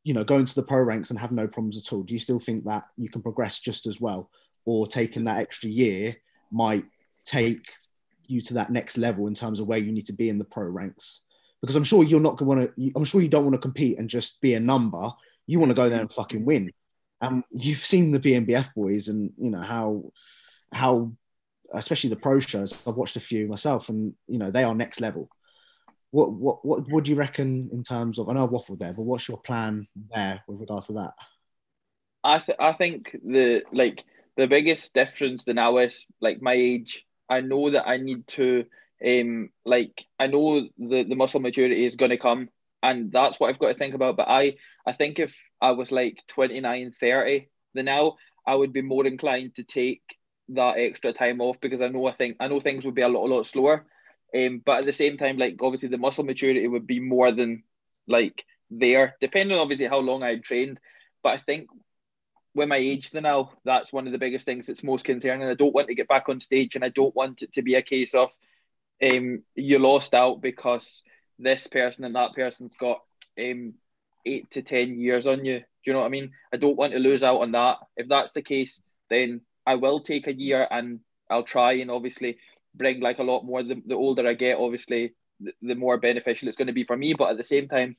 Speaker 1: you know, going to the pro ranks and have no problems at all. Do you still think that you can progress just as well, or taking that extra year might take you to that next level in terms of where you need to be in the pro ranks? Because I'm sure you're not going to want to. I'm sure you don't want to compete and just be a number. You want to go there and fucking win. And you've seen the BNBF boys, and you know how how especially the pro shows. I've watched a few myself, and you know they are next level. What what what would you reckon in terms of? I know I waffled there, but what's your plan there with regards to that?
Speaker 3: I th- I think the like the biggest difference now is like my age. I know that I need to um like I know the the muscle maturity is going to come and that's what I've got to think about but I I think if I was like 29 30 then now I would be more inclined to take that extra time off because I know I think I know things would be a lot a lot slower. Um, but at the same time, like obviously the muscle maturity would be more than like there, depending on obviously how long I had trained. But I think with my age the now, that's one of the biggest things that's most concerning. I don't want to get back on stage, and I don't want it to be a case of um, you lost out because this person and that person's got um, eight to ten years on you. Do you know what I mean? I don't want to lose out on that. If that's the case, then I will take a year and I'll try and obviously bring like a lot more. The, the older I get, obviously, the, the more beneficial it's going to be for me. But at the same time,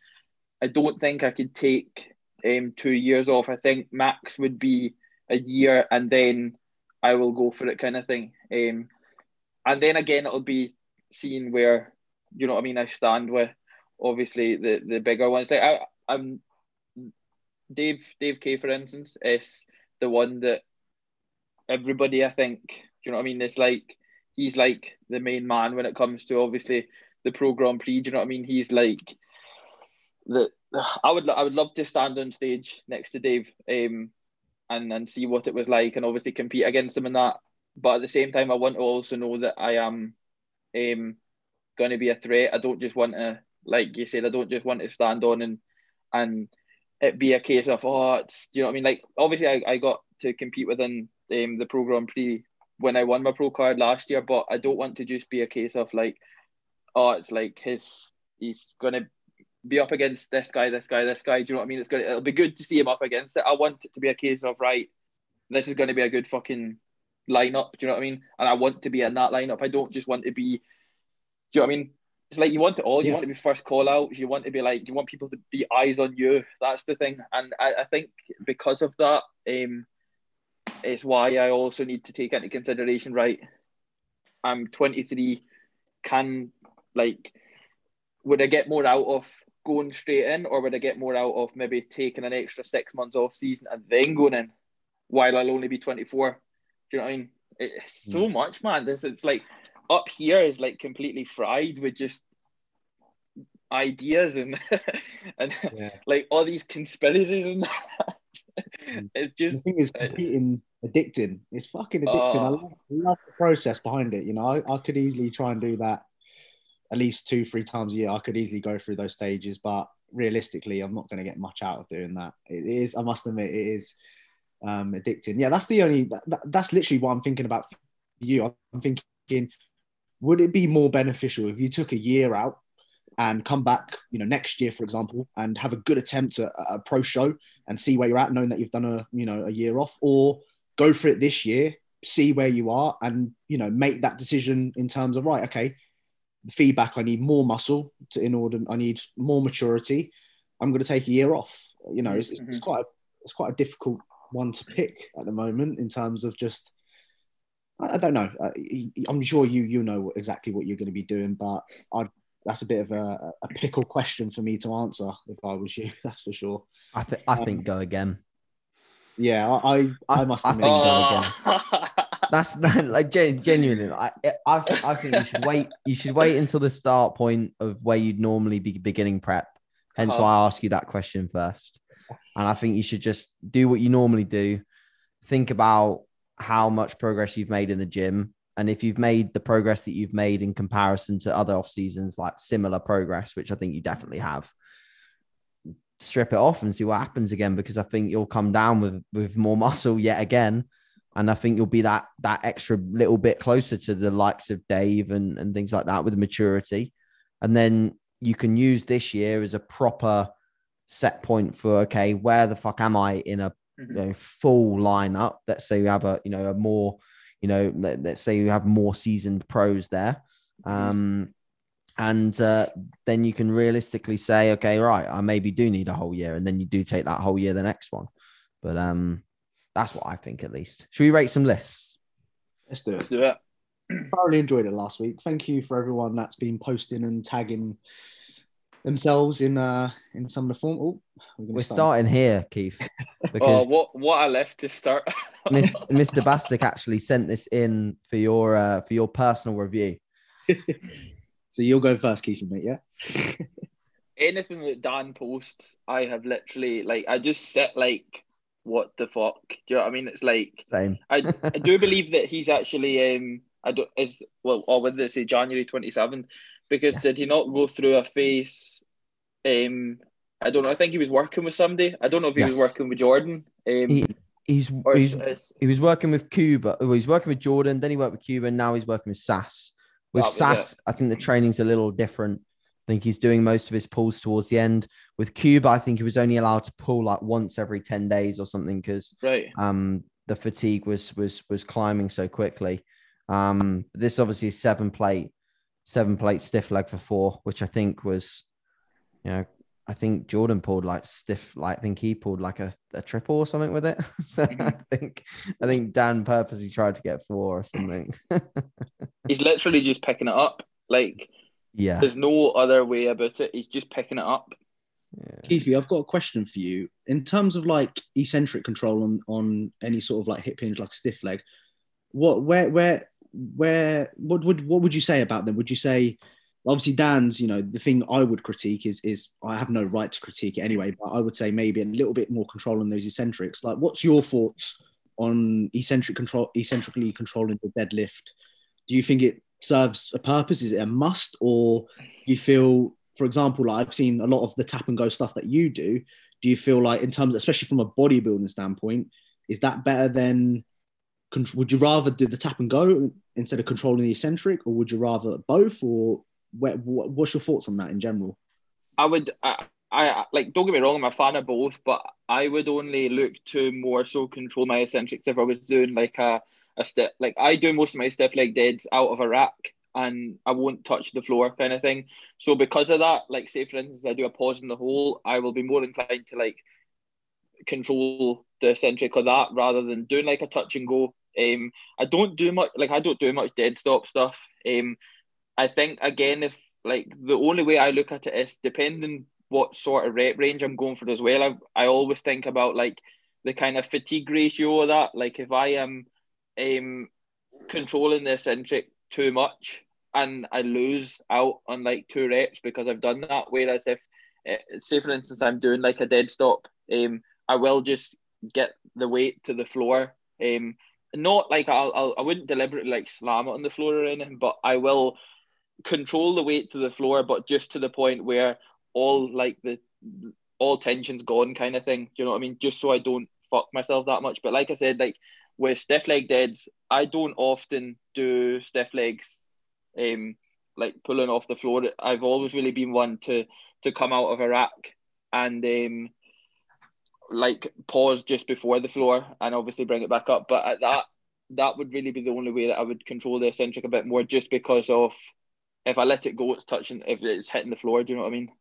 Speaker 3: I don't think I could take um, two years off. I think max would be a year and then I will go for it kind of thing. Um, and then again, it'll be seeing where, you know what I mean, I stand with obviously the, the bigger ones. Like I, I'm Dave, Dave K, for instance, is the one that everybody. I think. Do you know what I mean? It's like he's like the main man when it comes to obviously the pro Grand Prix. Do you know what I mean? He's like the. I would I would love to stand on stage next to Dave, um, and and see what it was like, and obviously compete against him in that. But at the same time, I want to also know that I am, um, going to be a threat. I don't just want to, like you said, I don't just want to stand on and and it be a case of oh, it's do you know what I mean? Like obviously, I, I got to compete within um, the Pro Grand Prix when I won my pro card last year, but I don't want to just be a case of like, oh, it's like his he's gonna be up against this guy, this guy, this guy. Do you know what I mean? It's gonna it'll be good to see him up against it. I want it to be a case of right, this is gonna be a good fucking lineup. Do you know what I mean? And I want to be in that lineup. I don't just want to be. Do you know what I mean? It's like you want it all. You yeah. want to be first call out. You want to be like you want people to be eyes on you. That's the thing. And I, I think because of that, um, it's why I also need to take into consideration, right? I'm 23, can like would I get more out of going straight in, or would I get more out of maybe taking an extra six months off season and then going in while I'll only be 24? Do you know what I mean? It's so hmm. much, man. This it's like up here is like completely fried with just ideas and [LAUGHS] and
Speaker 1: Yeah.
Speaker 3: like all these conspiracies and [LAUGHS]
Speaker 1: Mm. [LAUGHS]
Speaker 3: it's
Speaker 1: The
Speaker 3: just
Speaker 1: thing is,
Speaker 3: uh,
Speaker 1: competing's addicting. It's fucking addicting. I
Speaker 3: Oh.
Speaker 1: love, love the process behind it. You know, I, I could easily try and do that at least two, three times a year. I could easily go through those stages, but realistically, I'm not going to get much out of doing that. It is, I must admit, it is um, addicting. Yeah, that's the only. That, that- that's literally what I'm thinking about for you. I'm thinking, would it be more beneficial if you took a year out and come back, you know, next year, for example, and have a good attempt at a, pro show and see where you're at, knowing that you've done a, you know, a year off, or go for it this year, see where you are, and you know, make that decision in terms of right, okay, the feedback. I need more muscle to, in order. I need more maturity. I'm going to take a year off. You know, it's, it's, it's quite a, it's quite a difficult one to pick at the moment in terms of just. I I don't know. Uh, I'm sure you you know exactly what you're going to be doing, but I that's a bit of a, a pickle question for me to answer if I was you. [LAUGHS] That's for sure.
Speaker 2: I think I think go again.
Speaker 1: Yeah, I I, I must
Speaker 2: I
Speaker 1: admit.
Speaker 2: think-
Speaker 3: oh. [LAUGHS]
Speaker 2: That's [LAUGHS] like gen- genuinely. I, I I think you should wait. You should wait until the start point of where you'd normally be beginning prep. Hence
Speaker 3: Uh-huh.
Speaker 2: why I ask you that question first. And I think you should just do what you normally do. Think about how much progress you've made in the gym, and if you've made the progress that you've made in comparison to other off seasons, like similar progress, which I think you definitely have. Strip it off and see what happens again, because I think you'll come down with with more [LAUGHS] muscle yet again and I think you'll be that that extra little bit closer to the likes of Dave and and things like that with maturity, and then you can use this year as a proper set point for okay, where the fuck am I in a mm-hmm. you know, full lineup? Let's say you have a you know a more you know let, let's say you have more seasoned pros there, um, and uh, then you can realistically say okay, right, I maybe do need a whole year, and then you do take that whole year the next one, but um. That's what I think, at least. Should we rate some lists?
Speaker 1: Let's do it.
Speaker 3: Let's do it.
Speaker 1: thoroughly enjoyed it last week. Thank you for everyone that's been posting and tagging themselves in uh in some of the form. Oh, we're,
Speaker 2: We're
Speaker 1: start-
Speaker 2: starting here, Keith, [LAUGHS]
Speaker 3: Oh, what what a left to start. [LAUGHS]
Speaker 2: Miss, Mr. Bastic actually sent this in for your uh, for your personal review. [LAUGHS]
Speaker 1: So you'll go first, Keith, mate. Yeah.
Speaker 3: Anything that Dan posts, I have literally like I just sit like, what the fuck? Do you know what I mean? It's like
Speaker 2: Same.
Speaker 3: I I do believe that he's actually um I don't is well or whether they say January twenty seventh because
Speaker 2: Yes.
Speaker 3: did he not go through a phase? Um, I don't know. I think he was working with somebody. I don't know if he was working with Jordan. Um,
Speaker 2: He, he's
Speaker 3: or
Speaker 2: he's, he was working with Cuba. Well, he's working with Jordan. Then he worked with Cuba. And now he's working with SAS. With
Speaker 3: That was
Speaker 2: SAS, I think the training's a little different. I think he's doing most of his pulls towards the end. With Cuba, I think he was only allowed to pull like once every ten days or something because
Speaker 3: right.
Speaker 2: um, the fatigue was was was climbing so quickly. Um, this obviously is seven plate, seven plate stiff leg for four, which I think was, you know, I think Jordan pulled like stiff, like I think he pulled like a, a triple or something with it. [LAUGHS] so I mm-hmm. think I think Dan purposely tried to get four or something. [LAUGHS]
Speaker 3: He's literally just picking it up. Like
Speaker 2: yeah.
Speaker 3: there's no other way about it. He's just picking it up.
Speaker 2: yeah.
Speaker 1: Keithy, I've got a question for you. In terms of like eccentric control on on any sort of like hip hinge, like stiff leg, what where where where what would what would you say about them? Would you say obviously Dan's, you know, the thing I would critique is is I have no right to critique it anyway, but I would say maybe a little bit more control on those eccentrics. Like what's your thoughts on eccentric control eccentrically controlling the deadlift? Do you think it serves a purpose? Is it a must or you feel for example, like I've seen a lot of the tap and go stuff that you do. Do you feel like, in terms, especially from a bodybuilding standpoint, is that better than? Would you rather do the tap and go instead of controlling the eccentric, or would you rather both? Or what's your thoughts on that in general?
Speaker 3: I would, I, I like. Don't get me wrong. I'm a fan of both, but I would only look to more so control my eccentrics if I was doing like a a step. Like I do most of my stiff leg deads out of a rack, and I won't touch the floor, kind of thing. So because of that, like say for instance, I do a pause in the hole, I will be more inclined to like control the eccentric of that rather than doing like a touch and go. Um, I don't do much like I don't do much dead stop stuff. Um, I think again if like the only way I look at it is depending what sort of rep range I'm going for as well. I, I always think about like the kind of fatigue ratio of that. Like if I am um controlling the eccentric too much and I lose out on like two reps because I've done that. Whereas if uh, say for instance I'm doing like a dead stop, um, I will just get the weight to the floor. Um, not like I'll, I'll I wouldn't deliberately like slam it on the floor or anything, but I will control the weight to the floor, but just to the point where all like the all tension's gone kind of thing. you know what I mean? Just so I don't fuck myself that much. But like I said, like with stiff leg deads, I don't often do stiff legs um like pulling off the floor. I've always really been one to to come out of a rack and um like pause just before the floor and obviously bring it back up. But at that that would really be the only way that I would control the eccentric a bit more, just because of if I let it go, it's touching if it's hitting the floor. Do you know what I mean?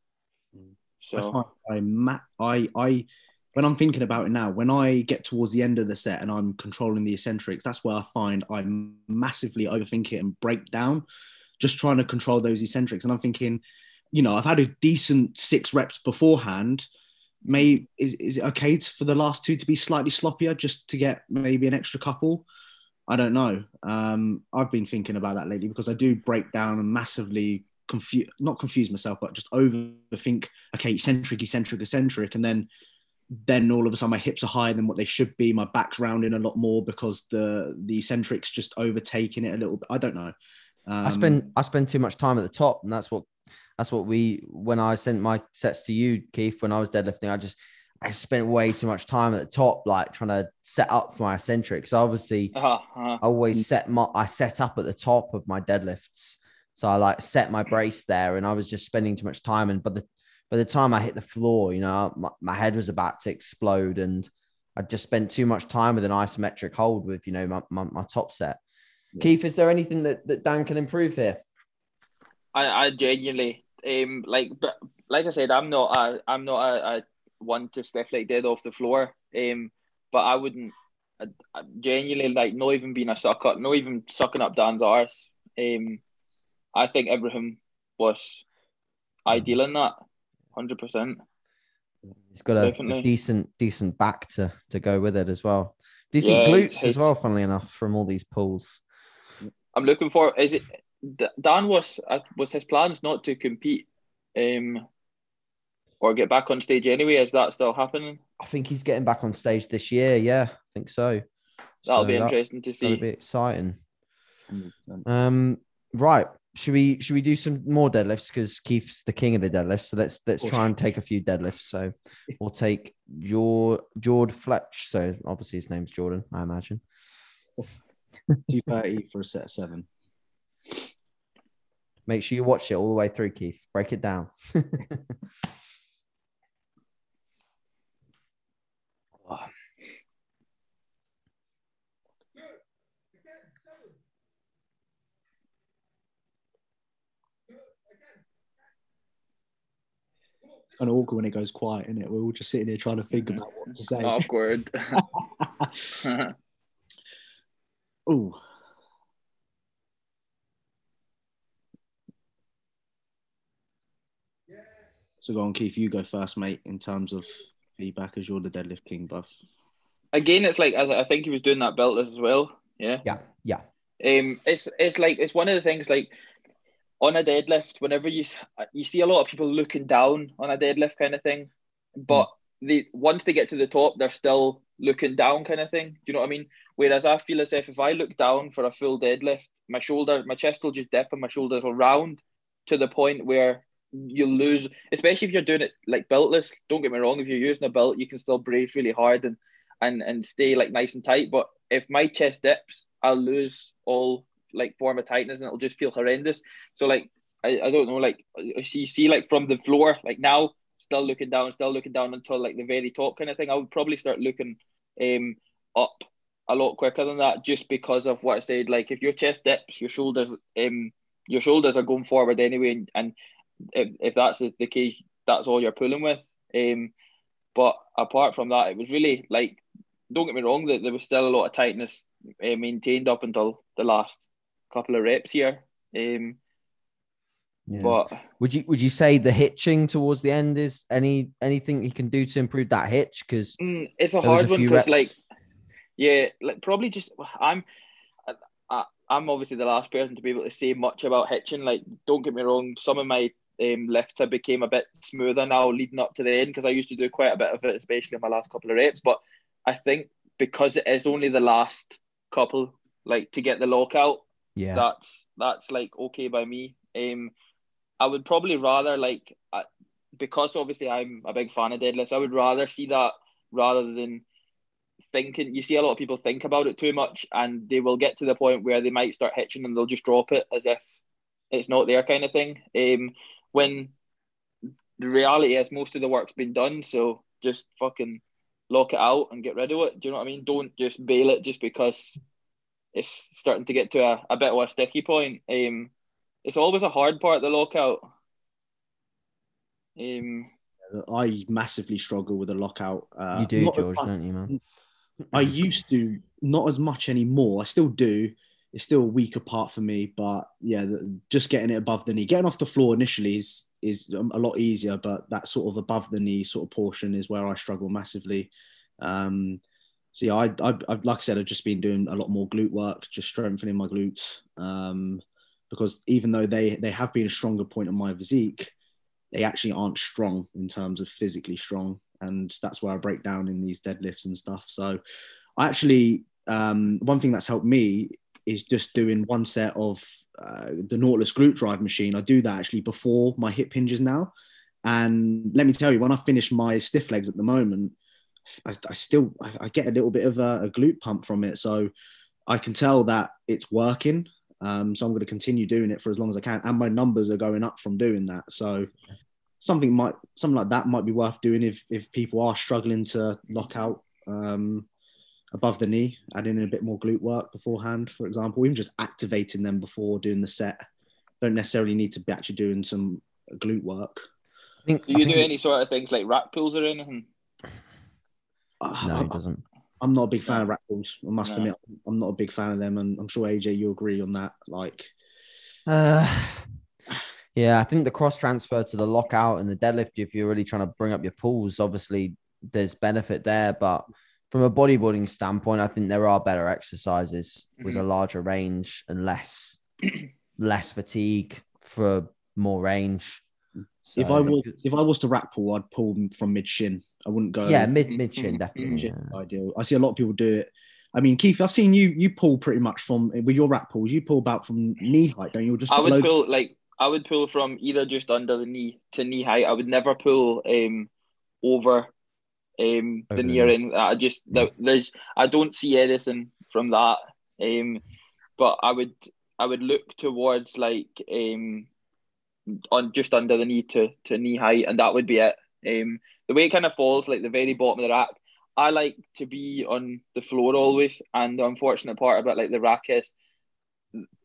Speaker 1: Mm. So I I I, I when I'm thinking about it now, when I get towards the end of the set and I'm controlling the eccentrics, that's where I find I massively overthink it and break down, just trying to control those eccentrics. And I'm thinking, you know, I've had a decent six reps beforehand may is, is it okay to, for the last two to be slightly sloppier just to get maybe an extra couple? I don't know. Um, i've been thinking about that lately because i do break down and massively confuse not confuse myself but just overthink okay eccentric eccentric eccentric and then then all of a sudden my hips are higher than what they should be. My back's rounding a lot more because the the eccentrics just overtaking it a little bit. I don't know.
Speaker 2: Um, i spend i spend too much time at the top and that's what that's what we when I sent my sets to you, Keith, when I was deadlifting, I just I spent way too much time at the top, like trying to set up for my eccentrics. obviously, uh-huh, uh-huh. I always set my I set up at the top of my deadlifts, so I like set my brace there, and I was just spending too much time. And but the by the time I hit the floor, you know, my, my head was about to explode, and I just spent too much time with an isometric hold with you know my, my, my top set. Yeah. Keith, is there anything that, that Dan can improve here?
Speaker 3: I, I genuinely um, like, but like I said, I'm not a, I'm not a, a one to stiff like dead off the floor. Um, but I wouldn't I, I genuinely like not even being a sucker, not even sucking up Dan's arse. Um, I think Ibrahim was ideal in that, hundred percent.
Speaker 2: He's got a, a, decent decent back to to go with it as well. Decent yeah, glutes his, as well, funnily enough, from all these pulls.
Speaker 3: I'm looking for. Is it Dan was uh, was his plans not to compete, um, or get back on stage anyway. Is that still happening?
Speaker 2: I think he's getting back on stage this year. Yeah, I think so.
Speaker 3: That'll so be interesting to see.
Speaker 2: That'll be exciting. Um, right. Should we should we do some more deadlifts because Keith's the king of the deadlifts. So let's let's try and take a few deadlifts. So we'll take your Jord Fletch. So obviously his name's Jordan, I imagine.
Speaker 1: Two thirty for a set of seven.
Speaker 2: Make sure you watch it all the way through, Keith. Break it down. [LAUGHS]
Speaker 1: kind of awkward when it goes quiet, isn't it? We're all just sitting here trying to think about what to say.
Speaker 3: Awkward. [LAUGHS] [LAUGHS]
Speaker 1: oh, So go on, Keith. You go first, mate. In terms of feedback, as you're the deadlift king, buff.
Speaker 3: Again, it's like I, think he was doing that belt as well. Yeah.
Speaker 2: Yeah. Yeah.
Speaker 3: Um, it's it's like it's one of the things like on a deadlift. Whenever you you see a lot of people looking down on a deadlift kind of thing, but mm. they once they get to the top, they're still looking down kind of thing. Do you know what I mean? Whereas I feel as if if I look down for a full deadlift, my shoulder, my chest will just dip and my shoulders will round to the point where you lose, especially if you're doing it like beltless. Don't get me wrong, if you're using a belt, you can still breathe really hard and and and stay like nice and tight. But if my chest dips, I'll lose all like form of tightness and it'll just feel horrendous. So like I, I don't know, like you see like from the floor, like now still looking down, still looking down until like the very top kind of thing. I would probably start looking um up a lot quicker than that just because of what I said. Like if your chest dips, your shoulders um your shoulders are going forward anyway and, and if, if that's the case, that's all you're pulling with. Um, but apart from that, it was really like, don't get me wrong, that there was still a lot of tightness uh, maintained up until the last couple of reps here. Um,
Speaker 2: Yeah.
Speaker 3: But
Speaker 2: Would you would you say the hitching towards the end is any anything he can do to improve that hitch? Because
Speaker 3: mm, it's a hard
Speaker 2: a
Speaker 3: one because, like, yeah, like probably just I'm. I, I'm obviously the last person to be able to say much about hitching. Like, don't get me wrong, some of my um, lifts have became a bit smoother now leading up to the end because I used to do quite a bit of it, especially in my last couple of reps. But I think because it is only the last couple, like to get the lockout,
Speaker 2: yeah,
Speaker 3: that's that's like okay by me. Um, I would probably rather like uh, because obviously I'm a big fan of deadlifts. I would rather see that rather than thinking. You see a lot of people think about it too much, and they will get to the point where they might start hitching and they'll just drop it as if it's not there kind of thing. Um, when the reality is most of the work's been done, so just fucking lock it out and get rid of it. Do you know what I mean? Don't just bail it just because it's starting to get to a, a bit of a sticky point. Um, it's always a hard part, the lockout. Um,
Speaker 1: I massively struggle with a lockout. Uh,
Speaker 2: you do, George,
Speaker 1: much-
Speaker 2: don't you, man?
Speaker 1: I used to, not as much anymore. I still do. It's still a weaker part for me, but yeah, just getting it above the knee, getting off the floor initially is is a lot easier, but that sort of above the knee sort of portion is where I struggle massively. Um, so yeah, I, I, I like I said, I've just been doing a lot more glute work, just strengthening my glutes, um, because even though they they have been a stronger point of my physique, they actually aren't strong in terms of physically strong, and that's where I break down in these deadlifts and stuff. So, I actually um, one thing that's helped me is just doing one set of uh, the Nautilus glute drive machine. I do that actually before my hip hinges now, and let me tell you, when I finish my stiff legs at the moment, I, I still I, I get a little bit of a, a glute pump from it. So I can tell that it's working. Um, so I'm going to continue doing it for as long as I can, and my numbers are going up from doing that. So something might something like that might be worth doing if if people are struggling to lock out um, above the knee, adding in a bit more glute work beforehand, for example, even just activating them before doing the set. Don't necessarily need to be actually doing some glute work.
Speaker 2: I think,
Speaker 3: do
Speaker 2: I
Speaker 3: you
Speaker 2: think
Speaker 3: do any sort of things like rack pulls or anything?
Speaker 1: I-
Speaker 2: No,
Speaker 1: I-
Speaker 2: he doesn't.
Speaker 1: I'm not a big fan
Speaker 3: No.
Speaker 1: of rack pulls. I must
Speaker 3: No.
Speaker 1: admit, I'm not a big fan of them, and I'm sure AJ you agree on that. Like,
Speaker 2: Uh, yeah, I think the cross transfer to the lockout and the deadlift, if you're really trying to bring up your pulls, obviously there's benefit there. But from a bodybuilding standpoint, I think there are better exercises with a larger range and less [CLEARS THROAT] less fatigue for more range.
Speaker 1: if I was if I was to rack pull, I'd pull from mid shin. I wouldn't go.
Speaker 2: yeah, mid mid shin definitely.
Speaker 1: mid
Speaker 2: Yeah.
Speaker 1: ideal. I see a lot of people do it. I mean, Keith, I've seen you you pull pretty much from with your rack pulls. You pull about from knee height, don't you? Or Just
Speaker 3: I would
Speaker 1: below-
Speaker 3: pull like I would pull from either just under the knee to knee height. I would never pull um over um the
Speaker 2: the
Speaker 3: knee or
Speaker 2: knee.
Speaker 3: anything. I just there's I don't see anything from that. Um, but I would I would look towards like um on just under the knee to to knee height, and that would be it. Um, the way it kind of falls, like the very bottom of the rack. I like to be on the floor always, and the unfortunate part about like the rack is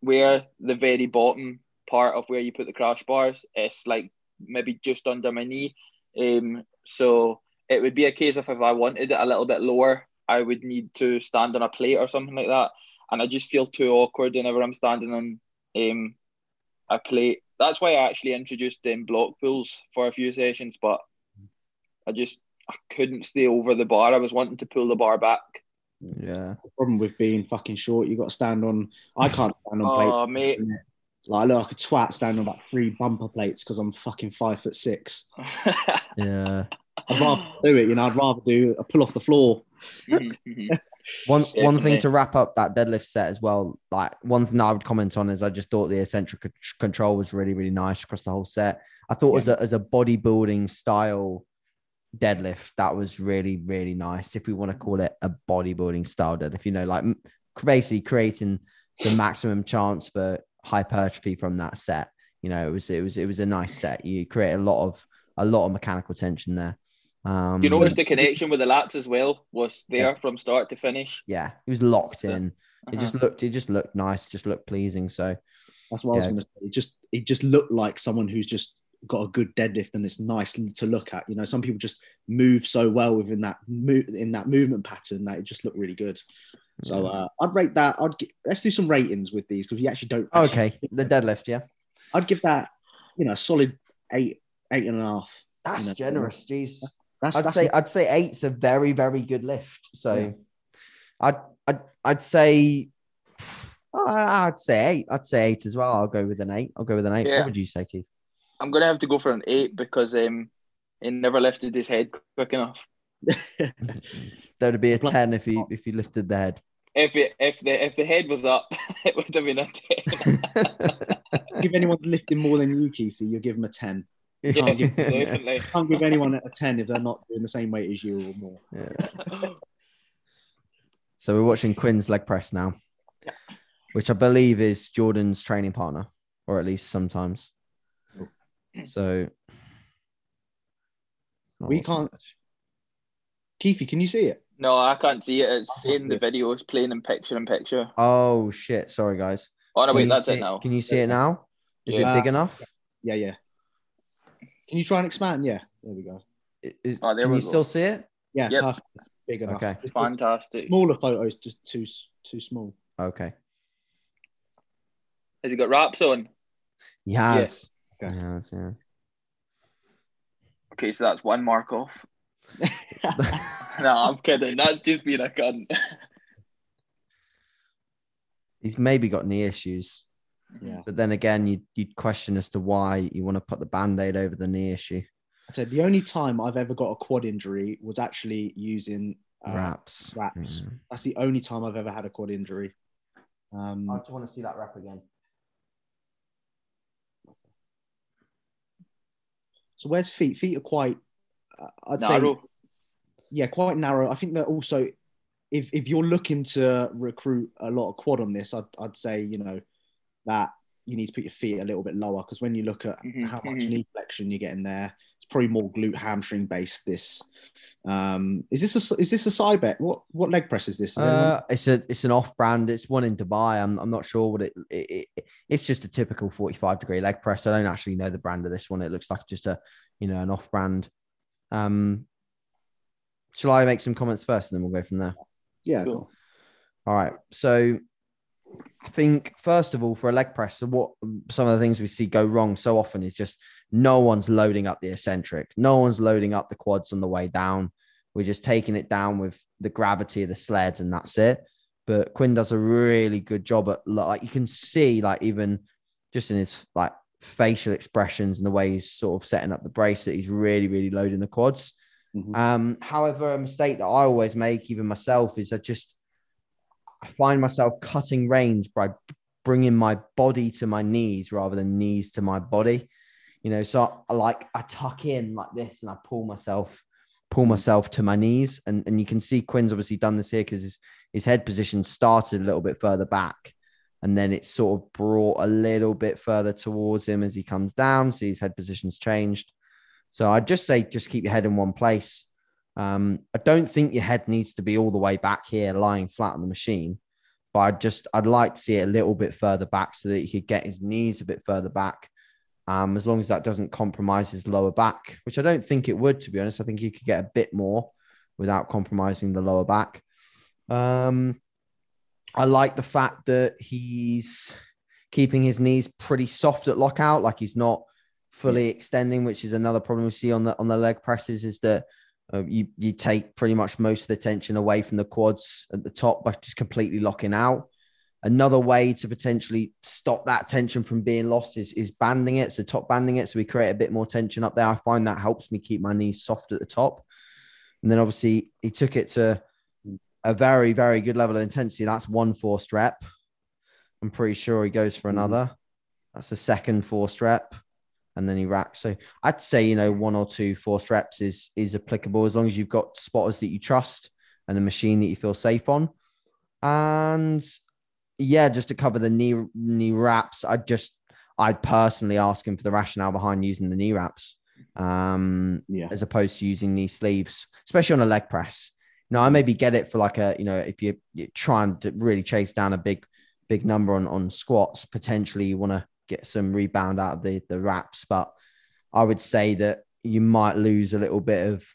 Speaker 3: where the very bottom part of where you put the crash bars is like maybe just under my knee. Um, so it would be a case of if I wanted it a little bit lower, I would need to stand on a plate or something like that. And I just feel too awkward whenever I'm standing on um, a plate. That's why I actually introduced um, block pulls for a few sessions, but I just I couldn't stay over the bar. I was wanting to pull the bar back.
Speaker 2: Yeah.
Speaker 1: the problem with being fucking short. You got to stand on. I can't stand on plates.
Speaker 3: Oh, mate.
Speaker 1: Like I look like a twat standing on about three bumper plates because I'm fucking five foot six. [LAUGHS]
Speaker 2: Yeah.
Speaker 1: I'd rather do it. You know, I'd rather do a pull off the floor.
Speaker 3: Mhm, mhm. [LAUGHS]
Speaker 2: One one thing
Speaker 3: Definitely.
Speaker 2: to wrap up that deadlift set as well. Like one thing that I would comment on is I just thought the eccentric c- control was really really nice across the whole set. I thought as a as a bodybuilding style deadlift that was really really nice. If we want to call it a bodybuilding style deadlift, you know, like basically creating the maximum chance for hypertrophy from that set. You know, it was it was it was a nice set. You create a lot of a lot of mechanical tension there. Um,
Speaker 3: You notice the connection with the lats as well was there
Speaker 2: Yeah.
Speaker 3: from start to finish.
Speaker 2: yeah, it was locked in. It
Speaker 3: Uh-huh.
Speaker 2: just looked it just looked nice, just looked pleasing. So
Speaker 1: That's what I was going to say. It just it just looked like someone who's just got a good deadlift and it's nice to look at. You know, some people just move so well within that move in that movement pattern that it just looked really good. So uh, I'd rate that. I'd gi- let's do some ratings with these because we actually don't. actually-
Speaker 2: okay, the deadlift, yeah.
Speaker 1: I'd give that. you know, a solid eight, eight and a half.
Speaker 2: That's
Speaker 1: you know.
Speaker 2: generous. Jeez.
Speaker 1: That's,
Speaker 2: I'd
Speaker 1: that's
Speaker 2: say I'd say eight's a very very good lift. So, I'd I'd I'd say I- I'd say eight. I'd say eight as well. I'll go with an eight. I'll go with an eight.
Speaker 3: Yeah.
Speaker 2: What would you say, Keith?
Speaker 3: I'm gonna have to go for an eight because um, he never lifted his head quick enough. [LAUGHS]
Speaker 2: There would be a
Speaker 1: Plus-
Speaker 2: ten if he if you lifted the head.
Speaker 3: If it, if the if the head was up, [LAUGHS] it would have been a ten. [LAUGHS]
Speaker 1: if anyone's lifting more than you, Keithy, you give them a 10.
Speaker 3: Yeah,
Speaker 1: can't give- [LAUGHS]
Speaker 3: definitely.
Speaker 1: Can't give anyone a 10 if they're not doing the same weight as you or more.
Speaker 2: Yeah. So we're watching Quinn's leg press now, which I believe is Jordan's training partner, or at least sometimes. So
Speaker 1: We can't- Keithy, can you see it?
Speaker 3: no, I can't see it. It's oh, saying the video is playing in picture in picture.
Speaker 2: Oh shit! Sorry, guys.
Speaker 3: Oh no,
Speaker 2: Can
Speaker 3: wait,
Speaker 2: you
Speaker 3: that's
Speaker 2: see
Speaker 3: it now.
Speaker 2: Can you see it now? Is
Speaker 1: Yeah.
Speaker 2: it big enough?
Speaker 1: Yeah, yeah. Can you try and expand? Yeah, there we go.
Speaker 2: I- is-
Speaker 3: Oh, there
Speaker 2: can
Speaker 3: we
Speaker 2: you
Speaker 3: go.
Speaker 2: still see it?
Speaker 1: Yeah,
Speaker 3: Yep.
Speaker 1: perfect. It's big enough.
Speaker 2: Okay.
Speaker 1: It's
Speaker 3: Fantastic.
Speaker 1: Smaller photos, just too too small.
Speaker 2: Okay.
Speaker 3: Has he got wraps on?
Speaker 2: Yes.
Speaker 1: Okay.
Speaker 2: Yes, yeah.
Speaker 3: Okay, so that's one mark off. [LAUGHS] [LAUGHS] No, I'm kidding. That's just being a cunt.
Speaker 2: He's maybe got knee issues,
Speaker 1: yeah.
Speaker 2: but then again, you'd, you'd question as to why you want to put the band aid over the knee issue.
Speaker 1: I said the only time I've ever got a quad injury was actually using uh,
Speaker 2: Wraps.
Speaker 1: wraps.
Speaker 2: Yeah.
Speaker 1: That's the only time I've ever had a quad injury. Um,
Speaker 2: I just want to see that wrap again.
Speaker 1: so where's feet? Feet are quite, uh, I'd say, yeah, quite narrow. I think that also, if if you're looking to recruit a lot of quad on this, I'd I'd say you know that you need to put your feet a little bit lower because when you look at
Speaker 3: Mhm,
Speaker 1: how much
Speaker 3: mhm.
Speaker 1: knee flexion you're getting there, it's probably more glute hamstring based. This um, is this a is this a Cybex? What what leg press is this? Is
Speaker 2: Uh, it's a it's an off brand. It's one in Dubai. I'm I'm not sure what it, it, it it's just a typical 45 degree leg press. I don't actually know the brand of this one. It looks like just a you know an off brand. Um, shall I make some comments first, and then we'll go from there?
Speaker 1: yeah,
Speaker 3: Cool.
Speaker 1: cool.
Speaker 2: All right. So I think first of all, for a leg press, so what some of the things we see go wrong so often is just no one's loading up the eccentric, no one's loading up the quads on the way down. We're just taking it down with the gravity of the sled, and that's it. But Quinn does a really good job at like you can see, like even just in his like facial expressions and the way he's sort of setting up the brace that he's really, really loading the quads.
Speaker 1: Mhm.
Speaker 2: Um, however, a mistake that I always make, even myself, is I just I find myself cutting range by bringing my body to my knees rather than knees to my body. You know, so I like I tuck in like this and I pull myself, pull myself to my knees, and and you can see Quinn's obviously done this here because his his head position started a little bit further back, and then it's sort of brought a little bit further towards him as he comes down. See his head position's changed. So I'd just say just keep your head in one place. Um, I don't think your head needs to be all the way back here, lying flat on the machine. But I just I'd like to see it a little bit further back so that he could get his knees a bit further back. Um, as long as that doesn't compromise his lower back, which I don't think it would, to be honest. I think he could get a bit more without compromising the lower back. Um, I like the fact that he's keeping his knees pretty soft at lockout, like he's not fully extending, which is another problem we see on the on the leg presses. Is that uh, you you take pretty much most of the tension away from the quads at the top by just completely locking out. Another way to potentially stop that tension from being lost is is banding it, so top banding it, so we create a bit more tension up there. I find that helps me keep my knees soft at the top. And then obviously he took it to a very very good level of intensity. That's one forced rep. I'm pretty sure he goes for
Speaker 1: Mhm.
Speaker 2: another. That's the second forced rep and then he racks. So I'd say you know one or two forced reps is is applicable as long as you've got spotters that you trust and a machine that you feel safe on. And yeah, just to cover the knee knee wraps, I'd just I'd personally ask him for the rationale behind using the knee wraps um,
Speaker 1: Yeah.
Speaker 2: as opposed to using knee sleeves, especially on a leg press. Now I maybe get it for like a you know if you're, you're trying to really chase down a big big number on on squats, potentially you want to get some rebound out of the the wraps, but I would say that you might lose a little bit of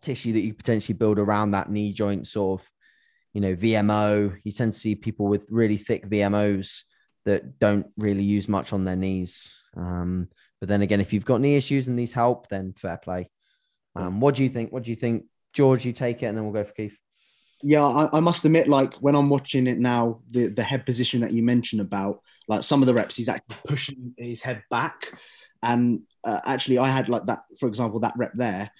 Speaker 2: tissue that you potentially build around that knee joint sort of you know VMO. You tend to see people with really thick VMOs that don't really use much on their knees. Um, but then again, if you've got knee issues and these help, then fair play. Um, what do you think? What do you think, George? You take it, and then we'll go for Keith.
Speaker 1: Yeah, I, I, must admit, like when I'm watching it now, the, the head position that you mentioned about, like some of the reps, he's actually pushing his head back. And uh, actually, I had like that, for example, that rep there.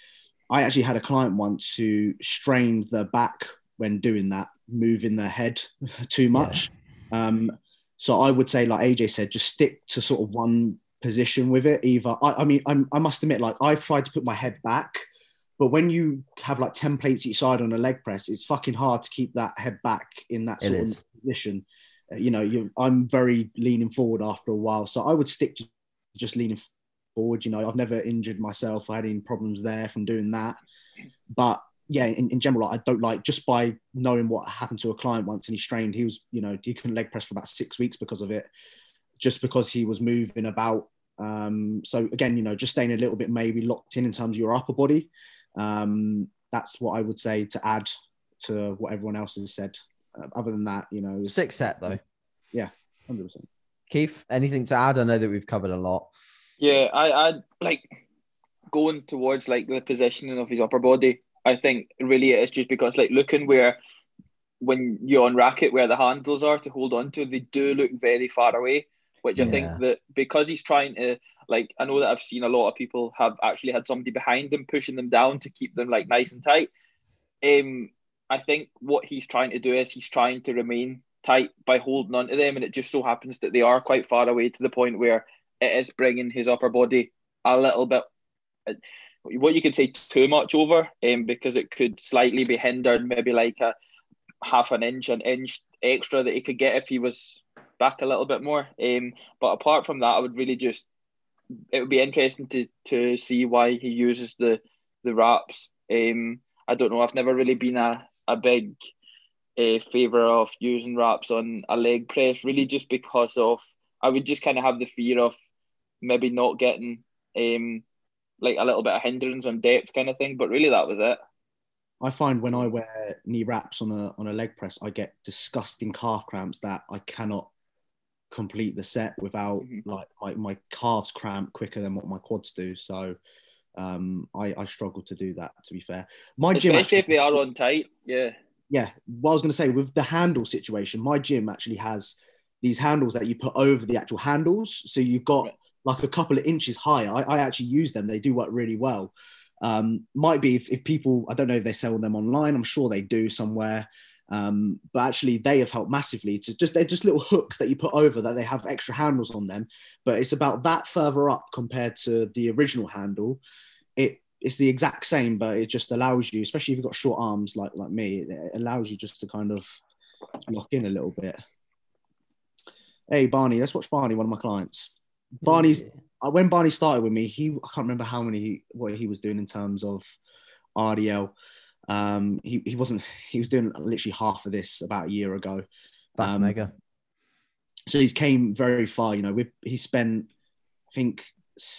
Speaker 1: I actually had a client once who strained the back when doing that, moving their head [LAUGHS] too much. Yeah. Um, so I would say, like AJ said, just stick to sort of one position with it. Either I, I mean, I'm, I must admit, like I've tried to put my head back, but when you have like ten plates each side on a leg press, it's fucking hard to keep that head back in that sort of position. Uh, you know, you I'm very leaning forward after a while, so I would stick to just leaning forward. You know, I've never injured myself. I had any problems there from doing that, but yeah, in, in general, I don't like just by knowing what happened to a client once and he strained. He was, you know, he couldn't leg press for about six weeks because of it, just because he was moving about. Um, so again, you know, just staying a little bit maybe locked in in terms of your upper body. Um, that's what I would say to add to what everyone else has said. Uh, other than that, you know,
Speaker 2: six set though.
Speaker 1: Yeah, hundred percent.
Speaker 2: Keith, anything to add? I know that we've covered a lot.
Speaker 3: Yeah, I, I like going towards like the positioning of his upper body. I think really it is just because like looking where when you're on racket where the handles are to hold on to, they do look very far away. Which I yeah. think that because he's trying to like I know that I've seen a lot of people have actually had somebody behind them pushing them down to keep them like nice and tight. Um, I think what he's trying to do is he's trying to remain tight by holding on to them, and it just so happens that they are quite far away to the point where it is bringing his upper body a little bit what you could say too much over um, because it could slightly be hindered maybe like a half an inch an inch extra that he could get if he was back a little bit more um, but apart from that I would really just it would be interesting to to see why he uses the the wraps um, I don't know I've never really been a, a big a favor of using wraps on a leg press really just because of I would just kind of have the fear of maybe not getting um, like a little bit of hindrance on depth kind of thing. But really, that was it.
Speaker 1: I find when I wear knee wraps on a on a leg press, I get disgusting calf cramps that I cannot complete the set without mm-hmm. like my, my calves cramp quicker than what my quads do. So um, I, I struggle to do that. To be fair,
Speaker 3: my Especially gym actually, if they are [LAUGHS] on tight, yeah,
Speaker 1: yeah. What I was going to say with the handle situation, my gym actually has these handles that you put over the actual handles, so you've got right like a couple of inches higher. I, I actually use them. They do work really well. Um, might be if, if people, I don't know if they sell them online. I'm sure they do somewhere. Um, but actually they have helped massively to just they're just little hooks that you put over that they have extra handles on them but it's about that further up compared to the original handle it it's the exact same but it just allows you especially if you've got short arms like like me it allows you just to kind of lock in a little bit hey barney let's watch barney one of my clients Barney's yeah. when Barney started with me, he I can't remember how many what he was doing in terms of RDL. Um, he, he wasn't he was doing literally half of this about a year ago.
Speaker 2: That's um, mega.
Speaker 1: So he's came very far. You know, we he spent I think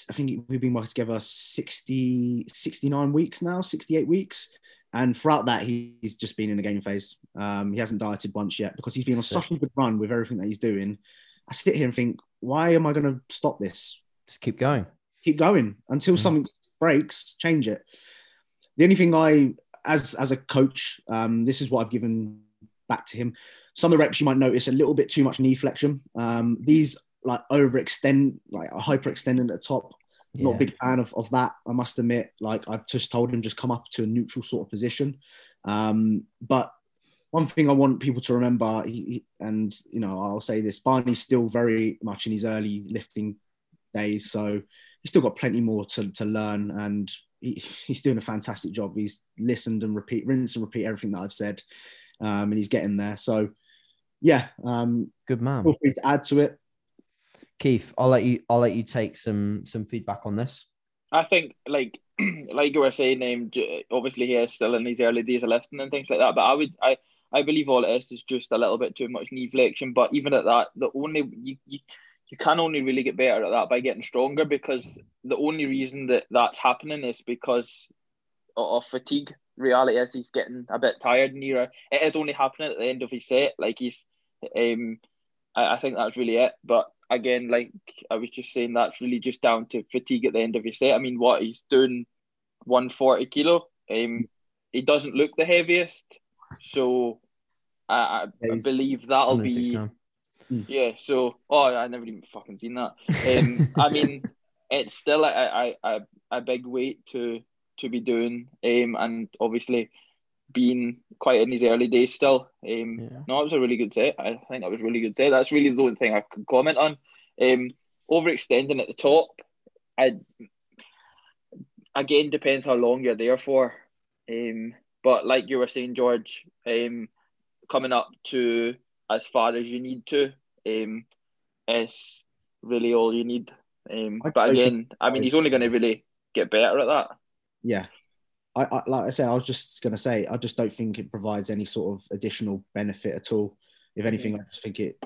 Speaker 1: I think we've been working together 60, 69 weeks now, 68 weeks. And throughout that, he's just been in the gain phase. Um, he hasn't dieted once yet because he's been on such a good run with everything that he's doing. I sit here and think, why am I going to stop this?
Speaker 2: Just keep going.
Speaker 1: Keep going until mm-hmm. something breaks. Change it. The only thing I, as as a coach, um, this is what I've given back to him. Some of the reps you might notice a little bit too much knee flexion. Um, these like overextend, like hyperextending at the top. Yeah. Not a big fan of, of that. I must admit. Like I've just told him, just come up to a neutral sort of position. Um, but one thing I want people to remember, he, and you know, I'll say this: Barney's still very much in his early lifting days, so he's still got plenty more to, to learn, and he, he's doing a fantastic job. He's listened and repeat, rinse and repeat everything that I've said, um, and he's getting there. So, yeah, um,
Speaker 2: good man.
Speaker 1: Feel free to add to it,
Speaker 2: Keith. I'll let you. I'll let you take some some feedback on this.
Speaker 3: I think, like, [CLEARS THROAT] like you were saying, um, obviously he is still in his early days of lifting and things like that. But I would, I, I believe all it is is just a little bit too much knee flexion. But even at that, the only you, you, you can only really get better at that by getting stronger because the only reason that that's happening is because of fatigue. Reality is he's getting a bit tired nearer. It is only happening at the end of his set. Like he's, um, I, I think that's really it. But again, like I was just saying, that's really just down to fatigue at the end of his set. I mean, what he's doing, one forty kilo. Um, he doesn't look the heaviest, so I, I, believe that'll be
Speaker 2: 169.
Speaker 3: yeah. So oh, I never even fucking seen that. Um, [LAUGHS] I mean, it's still a, a, a, a big weight to to be doing, um, and obviously being quite in his early days still. Um,
Speaker 2: Yeah.
Speaker 3: no, it was a really good set. I think that was a really good set. That's really the only thing I could comment on. Um, overextending at the top, I again depends how long you're there for. Um, but like you were saying, George, um, coming up to as far as you need to, um, is really all you need. Um,
Speaker 1: I
Speaker 3: but again, I mean,
Speaker 1: I-
Speaker 3: he's only going to really get better at that.
Speaker 1: yeah. I, I like I said, I was just gonna say, I just don't think it provides any sort of additional benefit at all. If anything, I just think it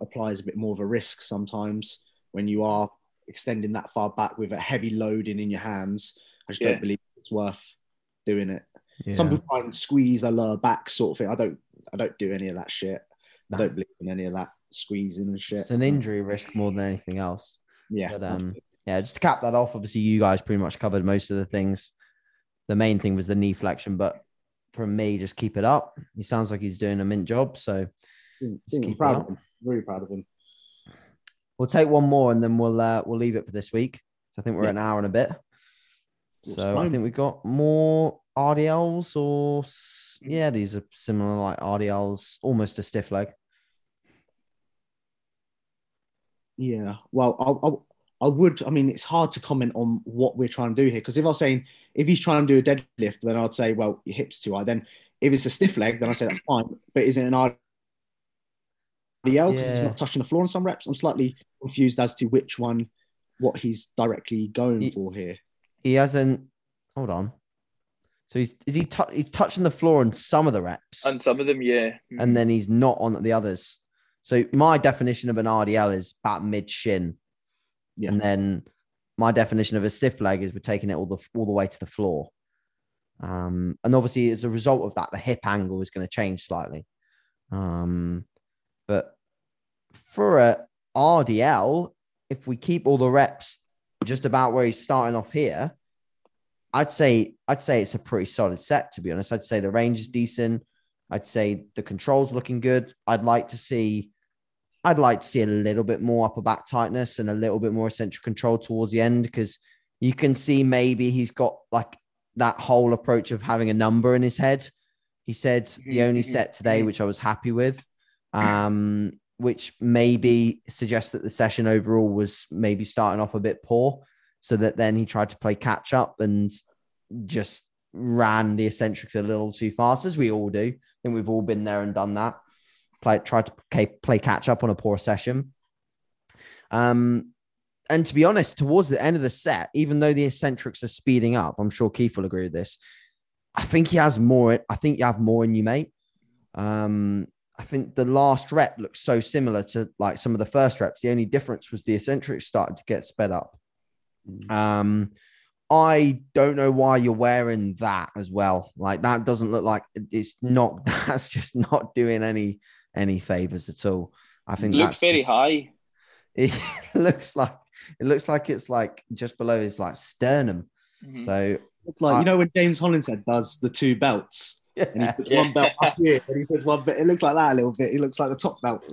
Speaker 1: applies a bit more of a risk sometimes when you are extending that far back with a heavy loading in your hands. I just
Speaker 3: Yeah.
Speaker 1: don't believe it's worth doing it.
Speaker 2: Yeah.
Speaker 1: Some people try and squeeze a lower back sort of thing. I don't I don't do any of that shit. I don't believe in any of that squeezing and shit.
Speaker 2: It's an injury risk more than anything else.
Speaker 1: Yeah.
Speaker 2: But um, yeah, just to cap that off, obviously you guys pretty much covered most of the things. The main thing was the knee flexion, but from me, just keep it up. He sounds like he's doing a mint job, so just keep it
Speaker 1: proud
Speaker 2: up.
Speaker 1: of him. Really proud of him.
Speaker 2: we'll take one more and then we'll uh, we'll leave it for this week. So I think we're at an hour and a bit. So I think we've got more RDLs or yeah, these are similar like RDLs, almost a stiff leg.
Speaker 1: Yeah. Well, I, I, I would. I mean, it's hard to comment on what we're trying to do here because if I was saying if he's trying to do a deadlift, then I'd say, well, your hips too high. Then if it's a stiff leg, then I say that's fine. But is it an RDL because
Speaker 2: Yeah.
Speaker 1: not touching the floor in some reps? I'm slightly confused as to which one, what he's directly going
Speaker 2: He-
Speaker 1: for here.
Speaker 2: He hasn't. Hold on. So he's is he tou- he's touching the floor on some of the reps,
Speaker 3: And some of them, yeah.
Speaker 2: and then he's not on the others. So my definition of an RDL is about mid shin,
Speaker 1: Yeah.
Speaker 2: and then my definition of a stiff leg is we're taking it all the all the way to the floor. Um, and obviously, as a result of that, the hip angle is going to change slightly. Um, but for a RDL, if we keep all the reps just about where he's starting off here, I'd say I'd say it's a pretty solid set. To be honest, I'd say the range is decent. I'd say the controls looking good. I'd like to see, I'd like to see a little bit more upper back tightness and a little bit more eccentric control towards the end because you can see maybe he's got like that whole approach of having a number in his head. He said the
Speaker 3: Mhm,
Speaker 2: only
Speaker 3: mhm,
Speaker 2: set today,
Speaker 3: mhm.
Speaker 2: which I was happy with, [CLEARS THROAT] um, which maybe suggests that the session overall was maybe starting off a bit poor, so that then he tried to play catch up and just ran the eccentrics a little too fast, as we all do. I think we've all been there and done that. Play, tried to play, catch up on a poor session. Um, and to be honest, towards the end of the set, even though the eccentrics are speeding up, I'm sure Keith will agree with this. I think he has more. I think you have more in you, mate. Um, I think the last rep looks so similar to like some of the first reps. The only difference was the eccentrics started to get sped up. Um, I don't know why you're wearing that as well. Like that doesn't look like it's not. [LAUGHS] That's just not doing any any favors at all. I think
Speaker 3: looks
Speaker 2: that's
Speaker 3: very
Speaker 2: just-
Speaker 3: high. [LAUGHS]
Speaker 2: It looks like it looks like it's like just below his like sternum.
Speaker 3: Mhm.
Speaker 2: So
Speaker 1: It's like
Speaker 2: I-
Speaker 1: you know when James Hollinshead does the two belts [LAUGHS] and he
Speaker 2: yeah.
Speaker 1: puts
Speaker 3: Yeah.
Speaker 1: one belt up here and he puts one bit. It looks like that a little bit. It looks like the top belt.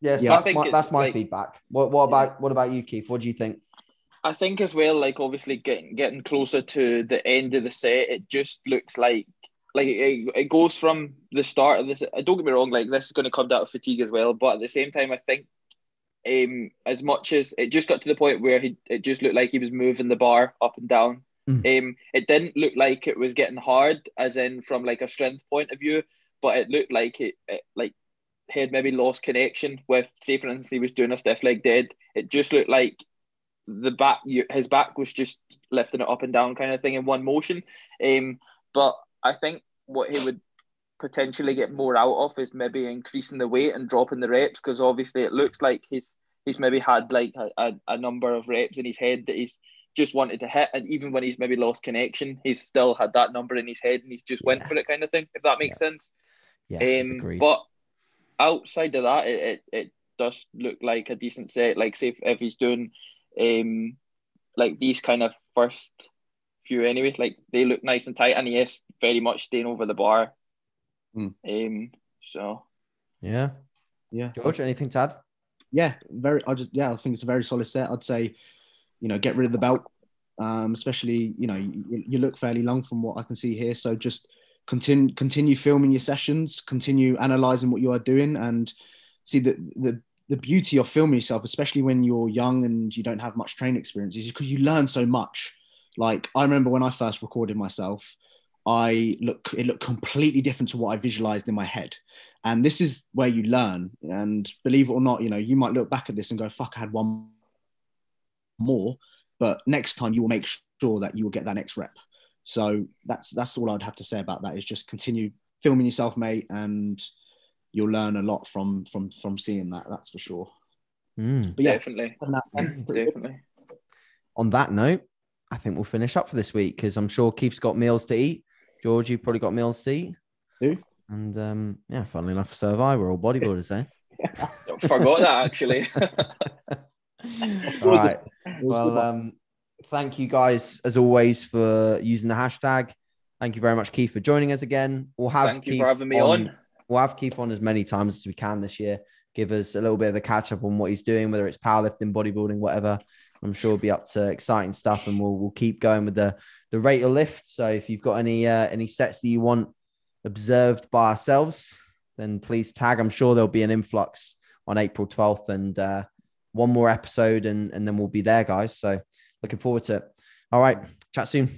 Speaker 2: Yeah, so
Speaker 1: Yeah.
Speaker 2: That's my that's my
Speaker 3: like-
Speaker 2: feedback. What what about what about you, Keith? What do you think?
Speaker 3: I think as well, like obviously getting getting closer to the end of the set, it just looks like like it, it goes from the start of this. Don't get me wrong, like this is going to come down to fatigue as well, but at the same time, I think um as much as it just got to the point where he it just looked like he was moving the bar up and down.
Speaker 2: Mm.
Speaker 3: Um, it didn't look like it was getting hard, as in from like a strength point of view, but it looked like it, it like had maybe lost connection with, say, for instance, he was doing a stiff leg dead. It just looked like the back, his back was just lifting it up and down kind of thing in one motion. Um, but I think what he would potentially get more out of is maybe increasing the weight and dropping the reps because obviously it looks like he's he's maybe had like a, a, number of reps in his head that he's just wanted to hit and even when he's maybe lost connection he's still had that number in his head and he's just went
Speaker 2: Yeah.
Speaker 3: for it kind of thing if that makes sense
Speaker 2: Yeah,
Speaker 3: um, but outside of that, it, it, it does look like a decent set. Like say if, if he's doing um like these kind of first few anyway, like they look nice and tight, and he is very much staying over the bar.
Speaker 1: Mm.
Speaker 3: Um, so
Speaker 2: Yeah.
Speaker 1: Yeah.
Speaker 2: George, anything to add?
Speaker 1: yeah, very. I just yeah, I think it's a very solid set. I'd say, you know, get rid of the belt, um, especially you know you, you look fairly long from what I can see here. So just continue continue filming your sessions, continue analyzing what you are doing, and see the the the beauty of filming yourself, especially when you're young and you don't have much training experience, is because you learn so much. Like I remember when I first recorded myself, I look it looked completely different to what I visualized in my head. And this is where you learn. And believe it or not, you know, you might look back at this and go, fuck, I had one more. But next time you will make sure that you will get that next rep. So that's that's all I'd have to say about that is just continue filming yourself, mate, and you'll learn a lot from from from seeing that, that's for sure.
Speaker 2: Mm.
Speaker 1: But yeah,
Speaker 3: definitely,
Speaker 1: that, [CLEARS THROAT]
Speaker 3: definitely.
Speaker 2: On that note, I think we'll finish up for this week because I'm sure Keith's got meals to eat. George, you've probably got meals to eat.
Speaker 1: Do.
Speaker 2: And um, yeah, funnily enough, so have I. We're all bodybuilders, eh? [LAUGHS]
Speaker 3: Forgot that actually. [LAUGHS] [LAUGHS]
Speaker 2: all right. Well,
Speaker 1: good.
Speaker 2: um, thank you guys as always for using the hashtag. Thank you very much, Keith, for joining us again. We'll have
Speaker 3: Thank you
Speaker 2: Keith
Speaker 3: for having me on.
Speaker 2: We'll have Keith on as many times as we can this year. Give us a little bit of a catch up on what he's doing, whether it's powerlifting, bodybuilding, whatever. I'm sure we'll be up to exciting stuff, and we'll we'll keep going with the the rate of lift. So if you've got any uh, any sets that you want observed by ourselves, then please tag. I'm sure there'll be an influx on April 12th, and uh, one more episode, and and then we'll be there, guys. So looking forward to it. All right, chat soon.